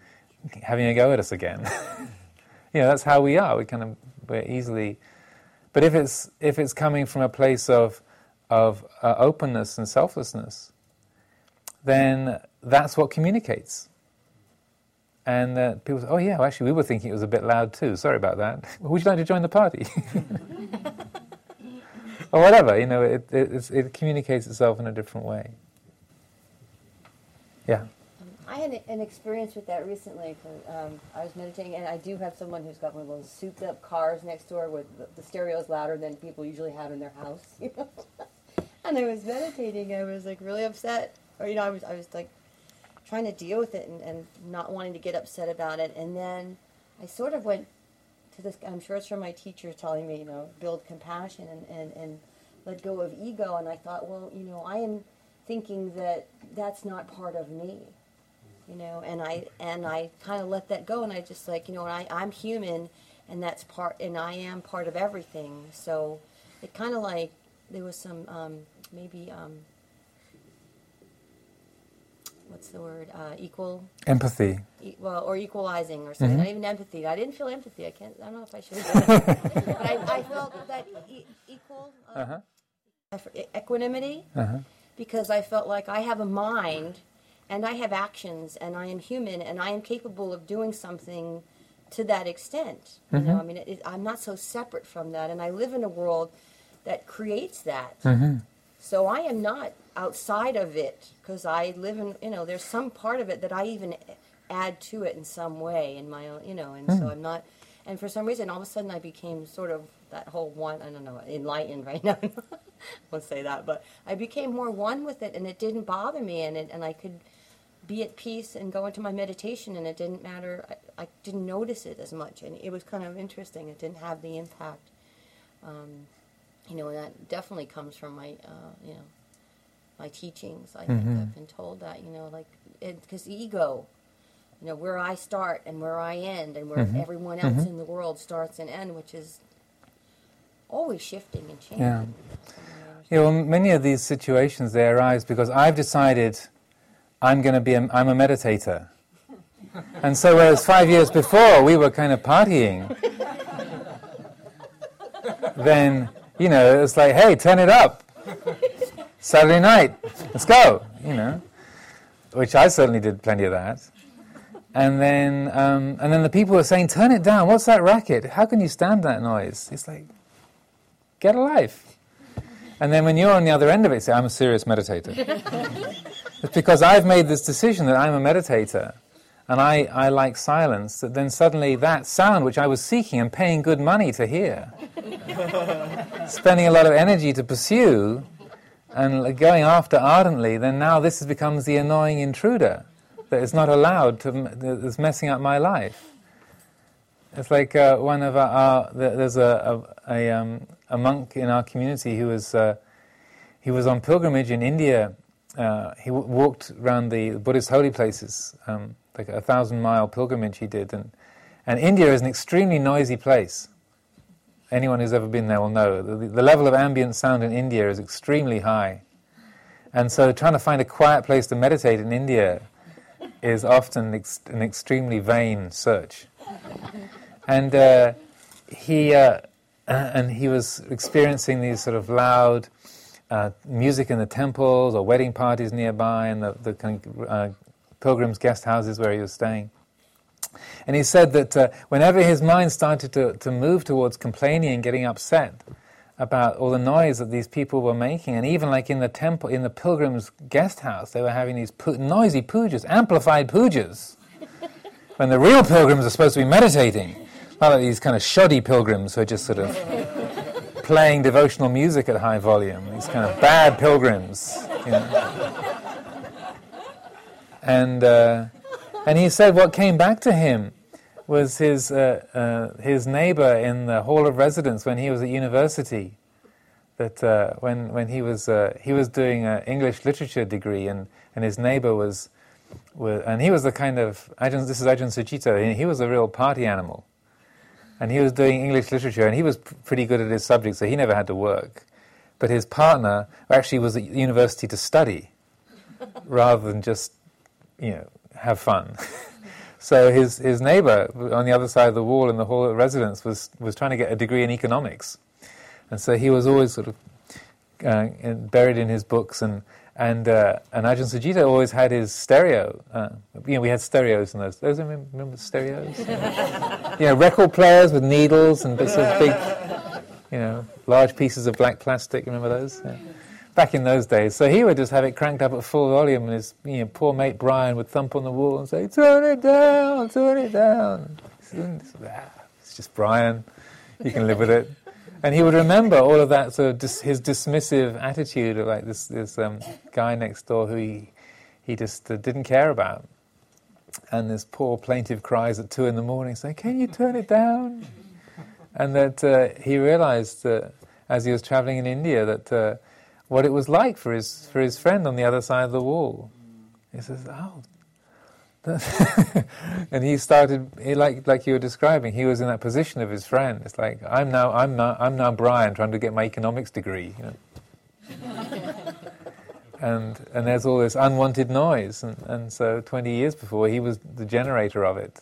having a go at us again. you know, that's how we are. We kind of we're easily. But if it's if it's coming from a place of of uh, openness and selflessness, then that's what communicates. And uh, people say, oh, yeah, well, actually, we were thinking it was a bit loud too. Sorry about that. Would you like to join the party? or whatever, you know, it, it, it, communicates itself in a different way. Yeah. Um, I had an experience with that recently. Um, I was meditating, and I do have someone who's got one of those souped-up cars next door with the, stereo is louder than people usually have in their house. You know? and I was meditating. I was like really upset, or you know, I was I was like trying to deal with it and, and not wanting to get upset about it. And then I sort of went I'm sure it's from my teacher telling me, you know, build compassion and, and, and let go of ego. And I thought, well, you know, I am thinking that that's not part of me, you know, and I, and I kind of let that go. And I just like, you know, I, I'm human and that's part, and I am part of everything. So it kind of like, there was some, um, maybe, um, what's the word? Uh, equal. Empathy. E- well, or equalizing or something. Mhm. Not even empathy. I didn't feel empathy. I can't. I don't know if I should. Have done it. but I, I felt that e- equal uh, Uh huh. e- equanimity Uh huh. because I felt like I have a mind and I have actions and I am human and I am capable of doing something to that extent. You know, Mhm. I mean, it, it, I'm not so separate from that, and I live in a world that creates that. Mm-hmm. So I am not outside of it because I live in, you know, there's some part of it that I even add to it in some way in my own, you know, and so I'm not, and for some reason, all of a sudden I became sort of that whole one, I don't know, enlightened right now. I won't say that, but I became more one with it and it didn't bother me and it, and I could be at peace and go into my meditation and it didn't matter, I, I didn't notice it as much and it was kind of interesting. It didn't have the impact. Um, you know, and that definitely comes from my, uh, you know, my teachings. I think Mhm. I've been told that, you know, like, because ego, you know, where I start and where I end and where Mhm. everyone else Mhm. in the world starts and end, which is always shifting and changing. Yeah. You know, Yeah, well, many of these situations they arise because I've decided I'm going to be a, I'm a meditator, and so whereas five years before we were kind of partying, then you know it's like, hey, turn it up, Saturday night, let's go, you know, which I certainly did plenty of that. And then, um, and then the people were saying, "Turn it down. What's that racket? How can you stand that noise?" It's like, get a life. And then when you're on the other end of it, say, I'm a serious meditator. it's because I've made this decision that I'm a meditator and I, I like silence, that then suddenly that sound which I was seeking and paying good money to hear, spending a lot of energy to pursue and going after ardently, then now this becomes the annoying intruder that is not allowed to, that is messing up my life. It's like uh, one of our, our there's a a, a, um, a monk in our community who was uh, he was on pilgrimage in India. Uh, he w- walked around the Buddhist holy places, um, like a thousand mile pilgrimage he did, and and India is an extremely noisy place. Anyone who's ever been there will know the, the level of ambient sound in India is extremely high, and so trying to find a quiet place to meditate in India is often ex- an extremely vain search and uh, he uh, and he was experiencing these sort of loud uh, music in the temples or wedding parties nearby and the, the kind of, uh, pilgrims' guest houses where he was staying. And he said that uh, whenever his mind started to, to move towards complaining and getting upset about all the noise that these people were making, and even like in the temple, in the pilgrims' guest house, they were having these pu- noisy pujas, amplified pujas when the real pilgrims are supposed to be meditating. Not like these kind of shoddy pilgrims who are just sort of playing devotional music at high volume. These kind of bad pilgrims. You know. And, uh, and he said what came back to him was his, uh, uh, his neighbor in the hall of residence when he was at university. That uh, when, when he, was, uh, he was doing an English literature degree, and, and his neighbor was with, and he was the kind of Ajahn, this is Ajahn Sucitto. He, he was a real party animal, and he was doing English literature, and he was p- pretty good at his subject, so he never had to work. But his partner actually was at university to study, rather than just you know have fun. so his his neighbor on the other side of the wall in the hall of residence was was trying to get a degree in economics, and so he was always sort of uh, in- buried in his books and and uh, and Ajahn Sucitto always had his stereo. Uh, you know, we had stereos in those. Those remember, remember stereos? you know, record players with needles and bits of big, you know, large pieces of black plastic. Remember those? Yeah. Back in those days, so he would just have it cranked up at full volume, and his you know, poor mate Brian would thump on the wall and say, "Turn it down, turn it down." It's just Brian. You can live with it and he would remember all of that sort of dis- his dismissive attitude of like this this um, guy next door who he he just uh, didn't care about, and this poor plaintive cries at two in the morning saying, "Can you turn it down?" And that uh, he realized that as he was traveling in India that uh, what it was like for his for his friend on the other side of the wall. He says, "Oh." and he started he, like like you were describing. He was in that position of his friend. It's like I'm now I'm now I'm now Brian trying to get my economics degree. You know? and and there's all this unwanted noise, and, and so 20 years before he was the generator of it.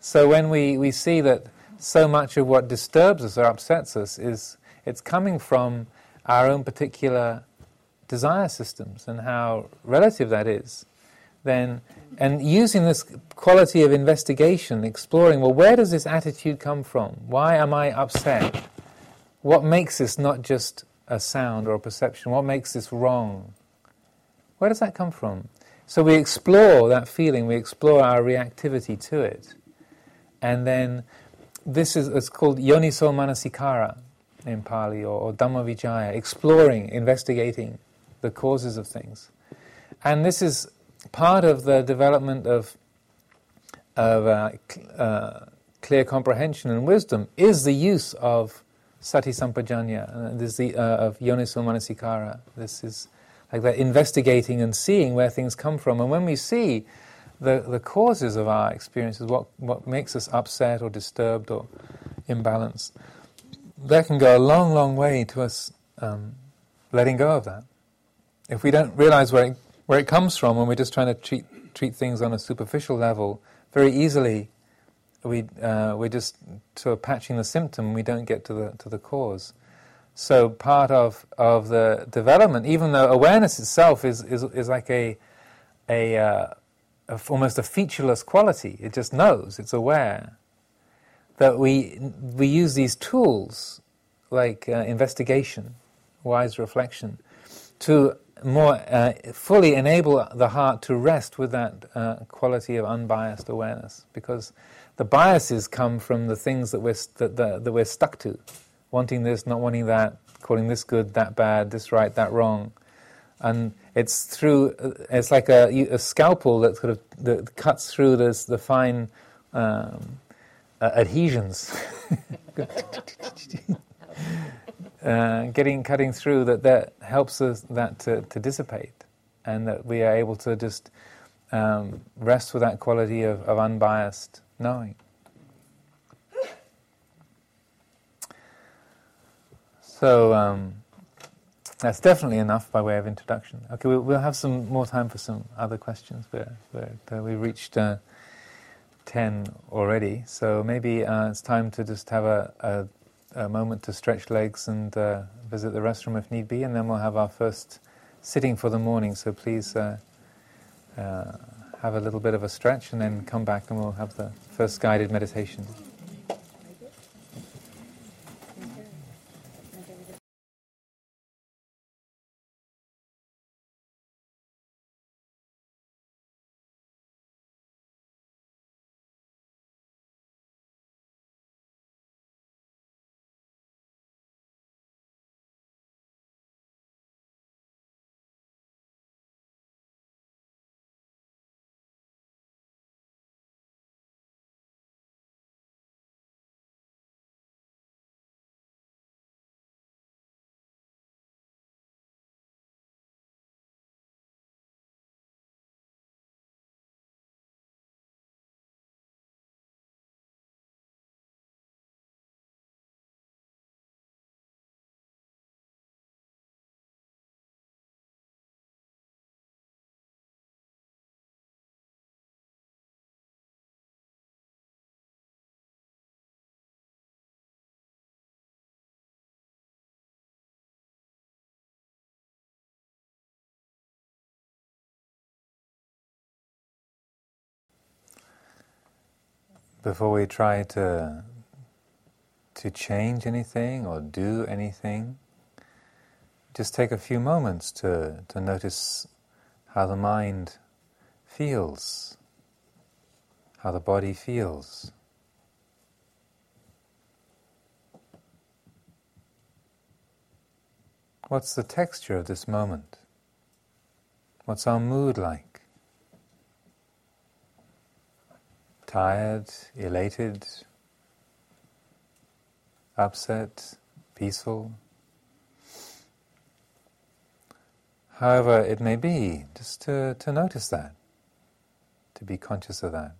So when we, we see that so much of what disturbs us or upsets us is it's coming from our own particular desire systems and how relative that is, then and using this quality of investigation, exploring, well, where does this attitude come from? Why am I upset? what makes this not just a sound or a perception? What makes this wrong? Where does that come from? So we explore that feeling, we explore our reactivity to it. And then this is it's called yoniso manasikara in Pali or, or Dhammavicaya, exploring, investigating the causes of things. And this is part of the development of, of uh, cl- uh, clear comprehension and wisdom is the use of sati sampajañña, uh, this the, uh, of yoniso manasikara. This is like that investigating and seeing where things come from. And when we see the, the causes of our experiences, what, what makes us upset or disturbed or imbalanced, that can go a long, long way to us um, letting go of that. If we don't realize where it, where it comes from when we're just trying to treat, treat things on a superficial level, very easily we, uh, we're just sort of patching the symptom, we don't get to the, to the cause. So part of, of the development, even though awareness itself is, is, is like a, a, uh, a, almost a featureless quality, it just knows, it's aware, that we, we use these tools like uh, investigation, wise reflection, to more uh, fully enable the heart to rest with that uh, quality of unbiased awareness. Because the biases come from the things that we're, that, that, that we're stuck to wanting this, not wanting that, calling this good, that bad, this right, that wrong. And it's through, it's like a, a scalpel that sort of that cuts through this, the fine um, uh, adhesions. uh, getting cutting through that that helps us that to, to dissipate, and that we are able to just um, rest with that quality of, of unbiased knowing. So um, that's definitely enough by way of introduction. Okay, we'll, we'll have some more time for some other questions, but, but uh, we reached uh, 10 already, so maybe uh, it's time to just have a, a, a moment to stretch legs and uh, visit the restroom if need be, and then we'll have our first sitting for the morning, so please uh, uh, have a little bit of a stretch and then come back and we'll have the first guided meditation. Before we try to to change anything or do anything, just take a few moments to, to notice how the mind feels, how the body feels. What's the texture of this moment? What's our mood like? Tired, elated, upset, peaceful. However, it may be, just to, to notice that, to be conscious of that.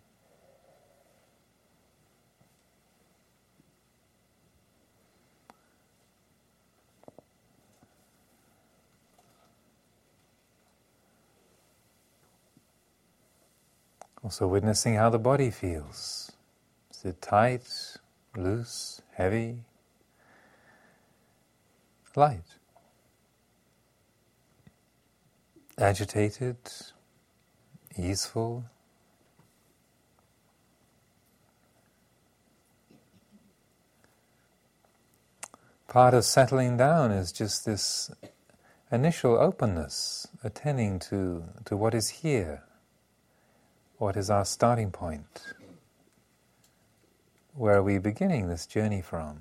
Also, witnessing how the body feels. Is it tight, loose, heavy, light? Agitated, easeful? part of settling down is just this initial openness, attending to, to what is here, what is our starting point, where are we beginning this journey from.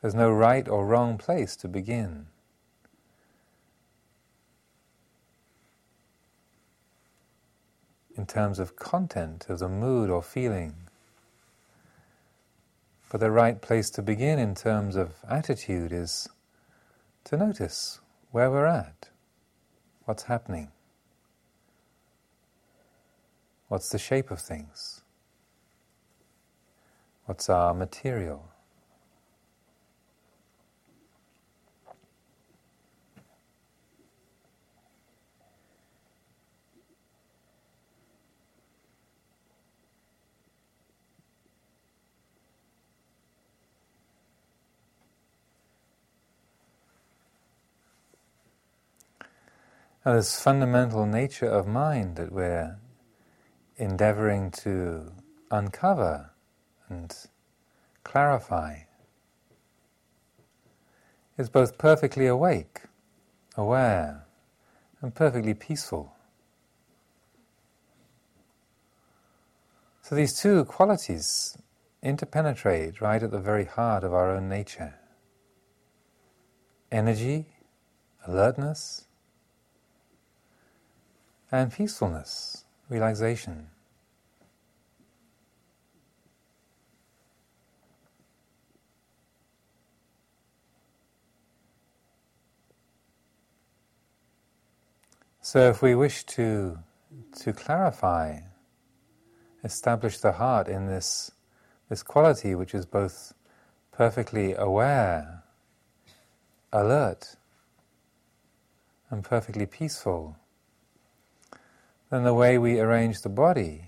There's no right or wrong place to begin. In terms of content of the mood or feeling. But the right place to begin in terms of attitude is to notice where we're at, what's happening, what's the shape of things, what's our material. This fundamental nature of mind that we're endeavoring to uncover and clarify is both perfectly awake, aware, and perfectly peaceful. So these two qualities interpenetrate right at the very heart of our own nature energy, alertness, and peacefulness, relaxation. So, if we wish to, to clarify, establish the heart in this, this quality which is both perfectly aware, alert, and perfectly peaceful, then the way we arrange the body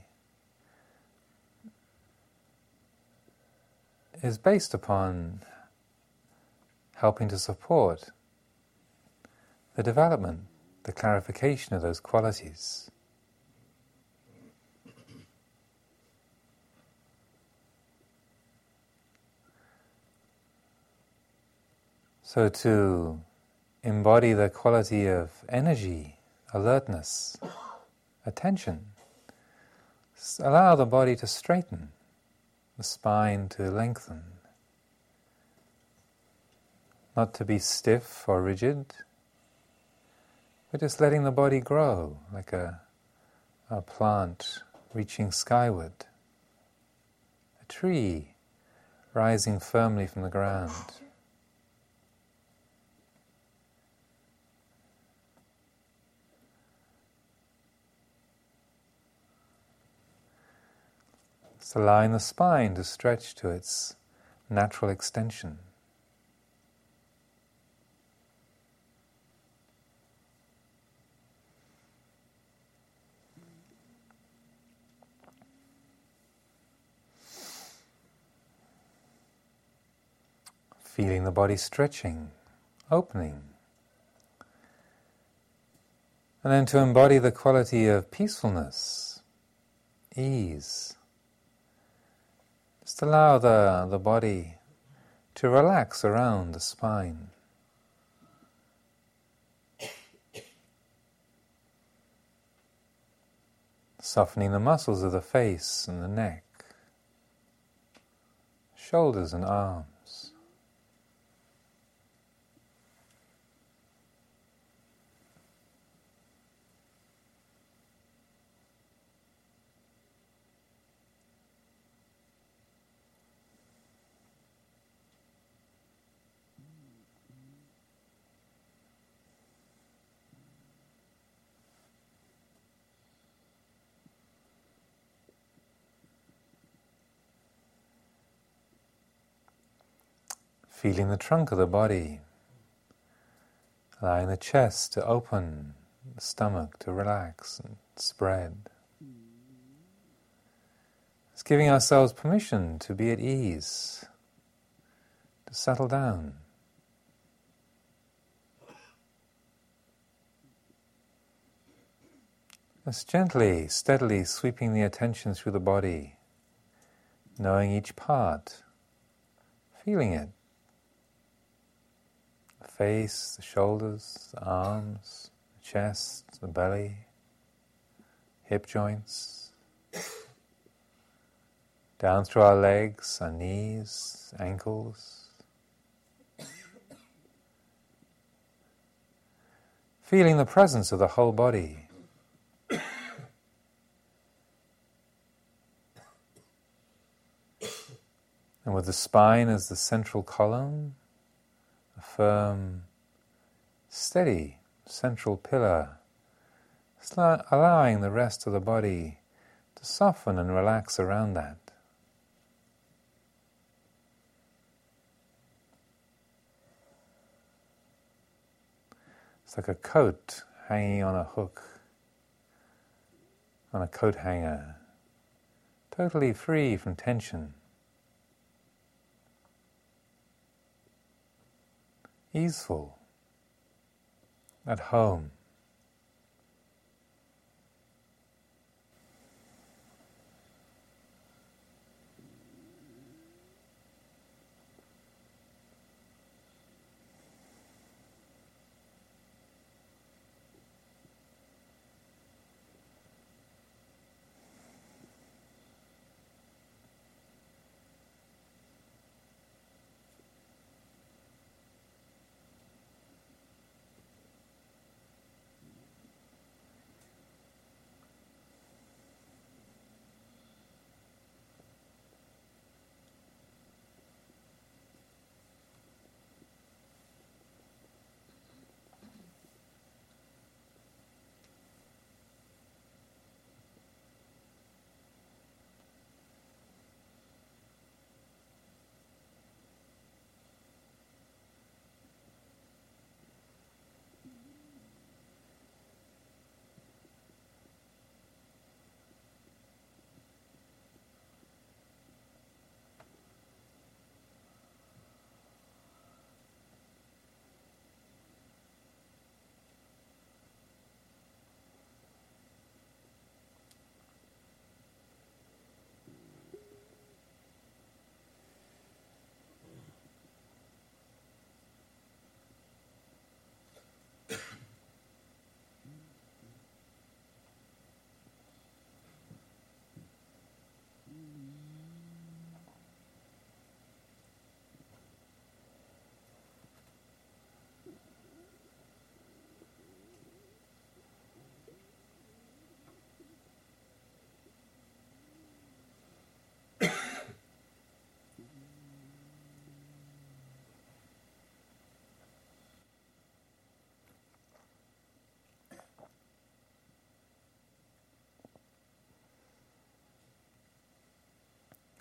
is based upon helping to support the development, the clarification of those qualities. So, to embody the quality of energy, alertness, attention. Allow the body to straighten, the spine to lengthen, not to be stiff or rigid, but just letting the body grow like a, a plant reaching skyward, a tree rising firmly from the ground. It's allowing the spine to stretch to its natural extension. Feeling the body stretching, opening. And then to embody the quality of peacefulness, ease, just allow the, the body to relax around the spine. Softening the muscles of the face and the neck, shoulders and arms. Feeling the trunk of the body, allowing the chest to open, the stomach to relax and spread. It's giving ourselves permission to be at ease, to settle down. Just gently, steadily sweeping the attention through the body, knowing each part, feeling it. Face, the shoulders, the arms, the chest, the belly, hip joints, down through our legs, our knees, ankles. Feeling the presence of the whole body. And with the spine as the central column, firm, steady central pillar, allowing the rest of the body to soften and relax around that. It's like a coat hanging on a hook, on a coat hanger, totally free from tension. Easeful, at home.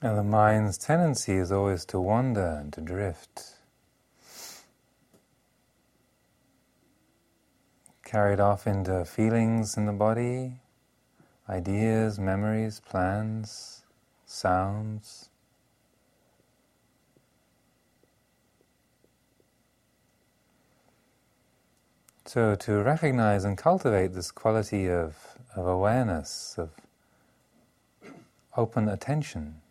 Now, the mind's tendency is always to wander and to drift. Carried off into feelings in the body, ideas, memories, plans, sounds. So, to recognize and cultivate this quality of, of awareness, of open attention.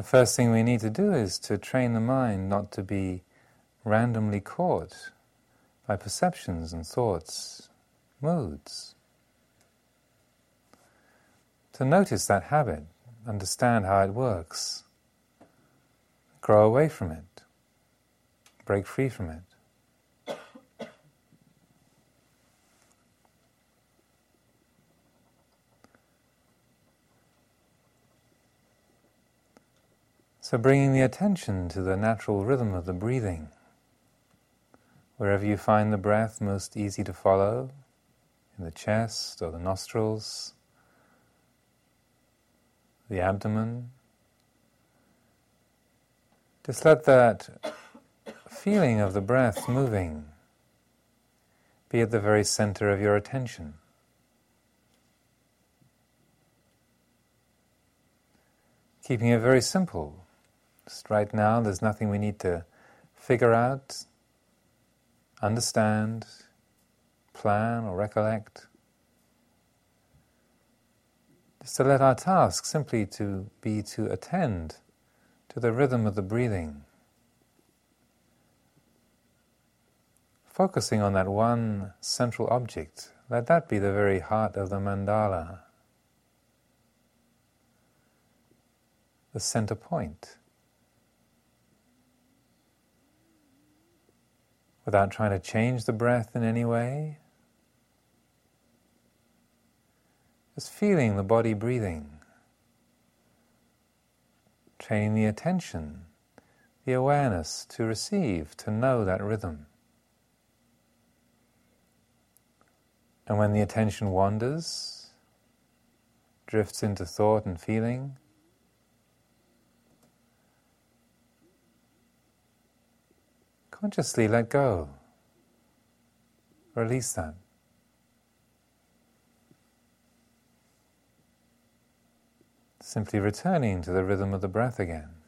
The first thing we need to do is to train the mind not to be randomly caught by perceptions and thoughts, moods. To notice that habit, understand how it works, grow away from it, break free from it. So, bringing the attention to the natural rhythm of the breathing, wherever you find the breath most easy to follow, in the chest or the nostrils, the abdomen, just let that feeling of the breath moving be at the very center of your attention. Keeping it very simple. Just right now, there's nothing we need to figure out, understand, plan, or recollect. Just to let our task simply to be to attend to the rhythm of the breathing. Focusing on that one central object, let that be the very heart of the mandala, the center point. Without trying to change the breath in any way, just feeling the body breathing training the attention, the awareness to receive, to know that rhythm. And when the attention wanders, drifts into thought and feeling, consciously let go. Release that. Simply returning to the rhythm of the breath again.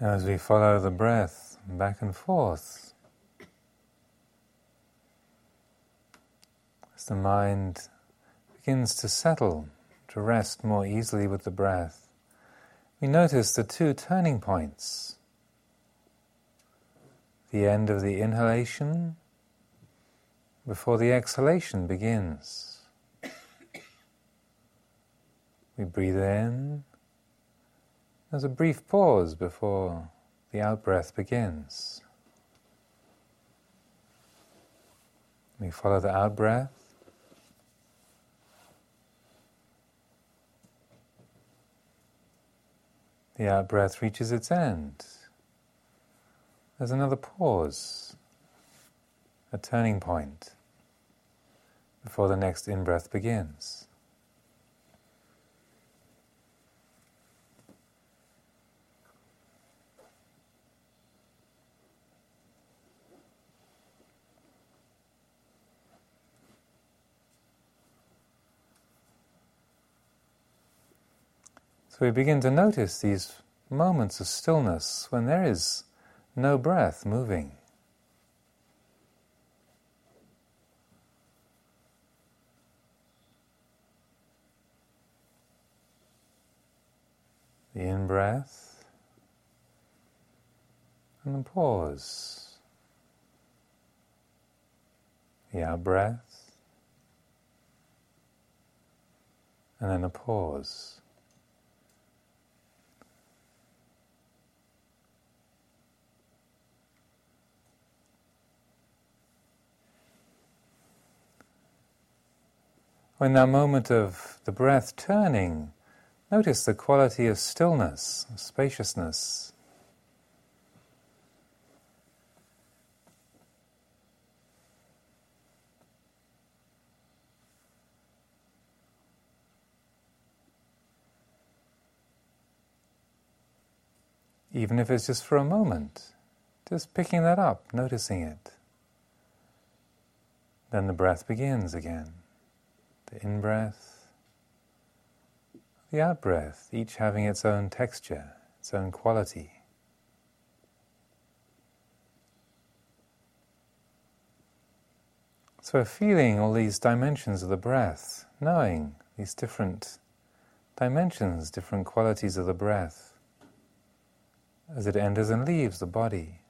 As we follow the breath back and forth, as the mind begins to settle, to rest more easily with the breath, we notice the two turning points the end of the inhalation before the exhalation begins. We breathe in. There's a brief pause before the out breath begins. We follow the out breath. The out breath reaches its end. There's another pause, a turning point before the next in breath begins. We begin to notice these moments of stillness when there is no breath moving. The in breath and the pause. The out breath and then a pause. When that moment of the breath turning, notice the quality of stillness, of spaciousness. Even if it's just for a moment, just picking that up, noticing it. Then the breath begins again the in breath, the out breath, each having its own texture, its own quality. So, feeling all these dimensions of the breath, knowing these different dimensions, different qualities of the breath as it enters and leaves the body.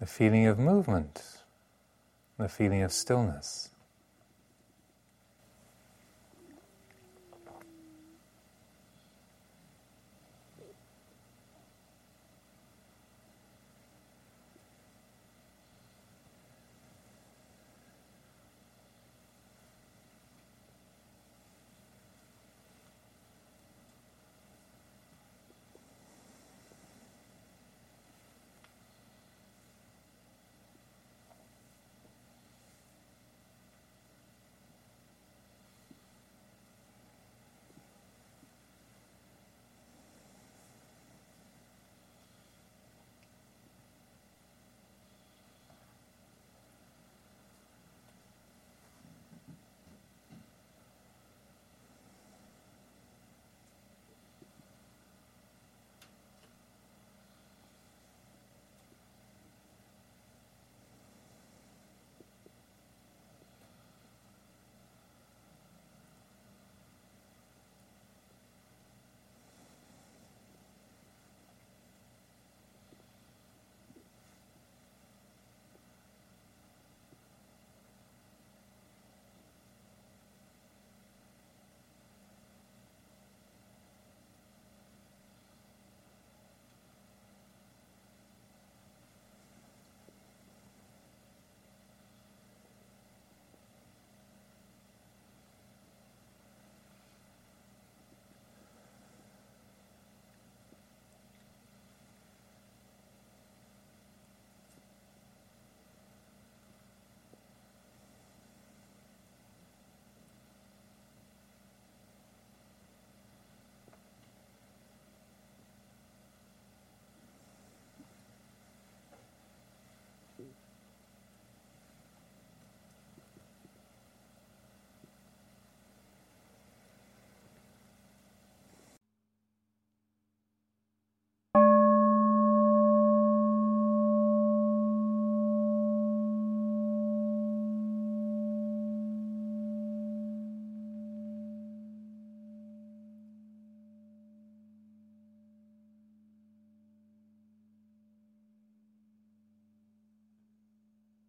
The feeling of movement the feeling of stillness.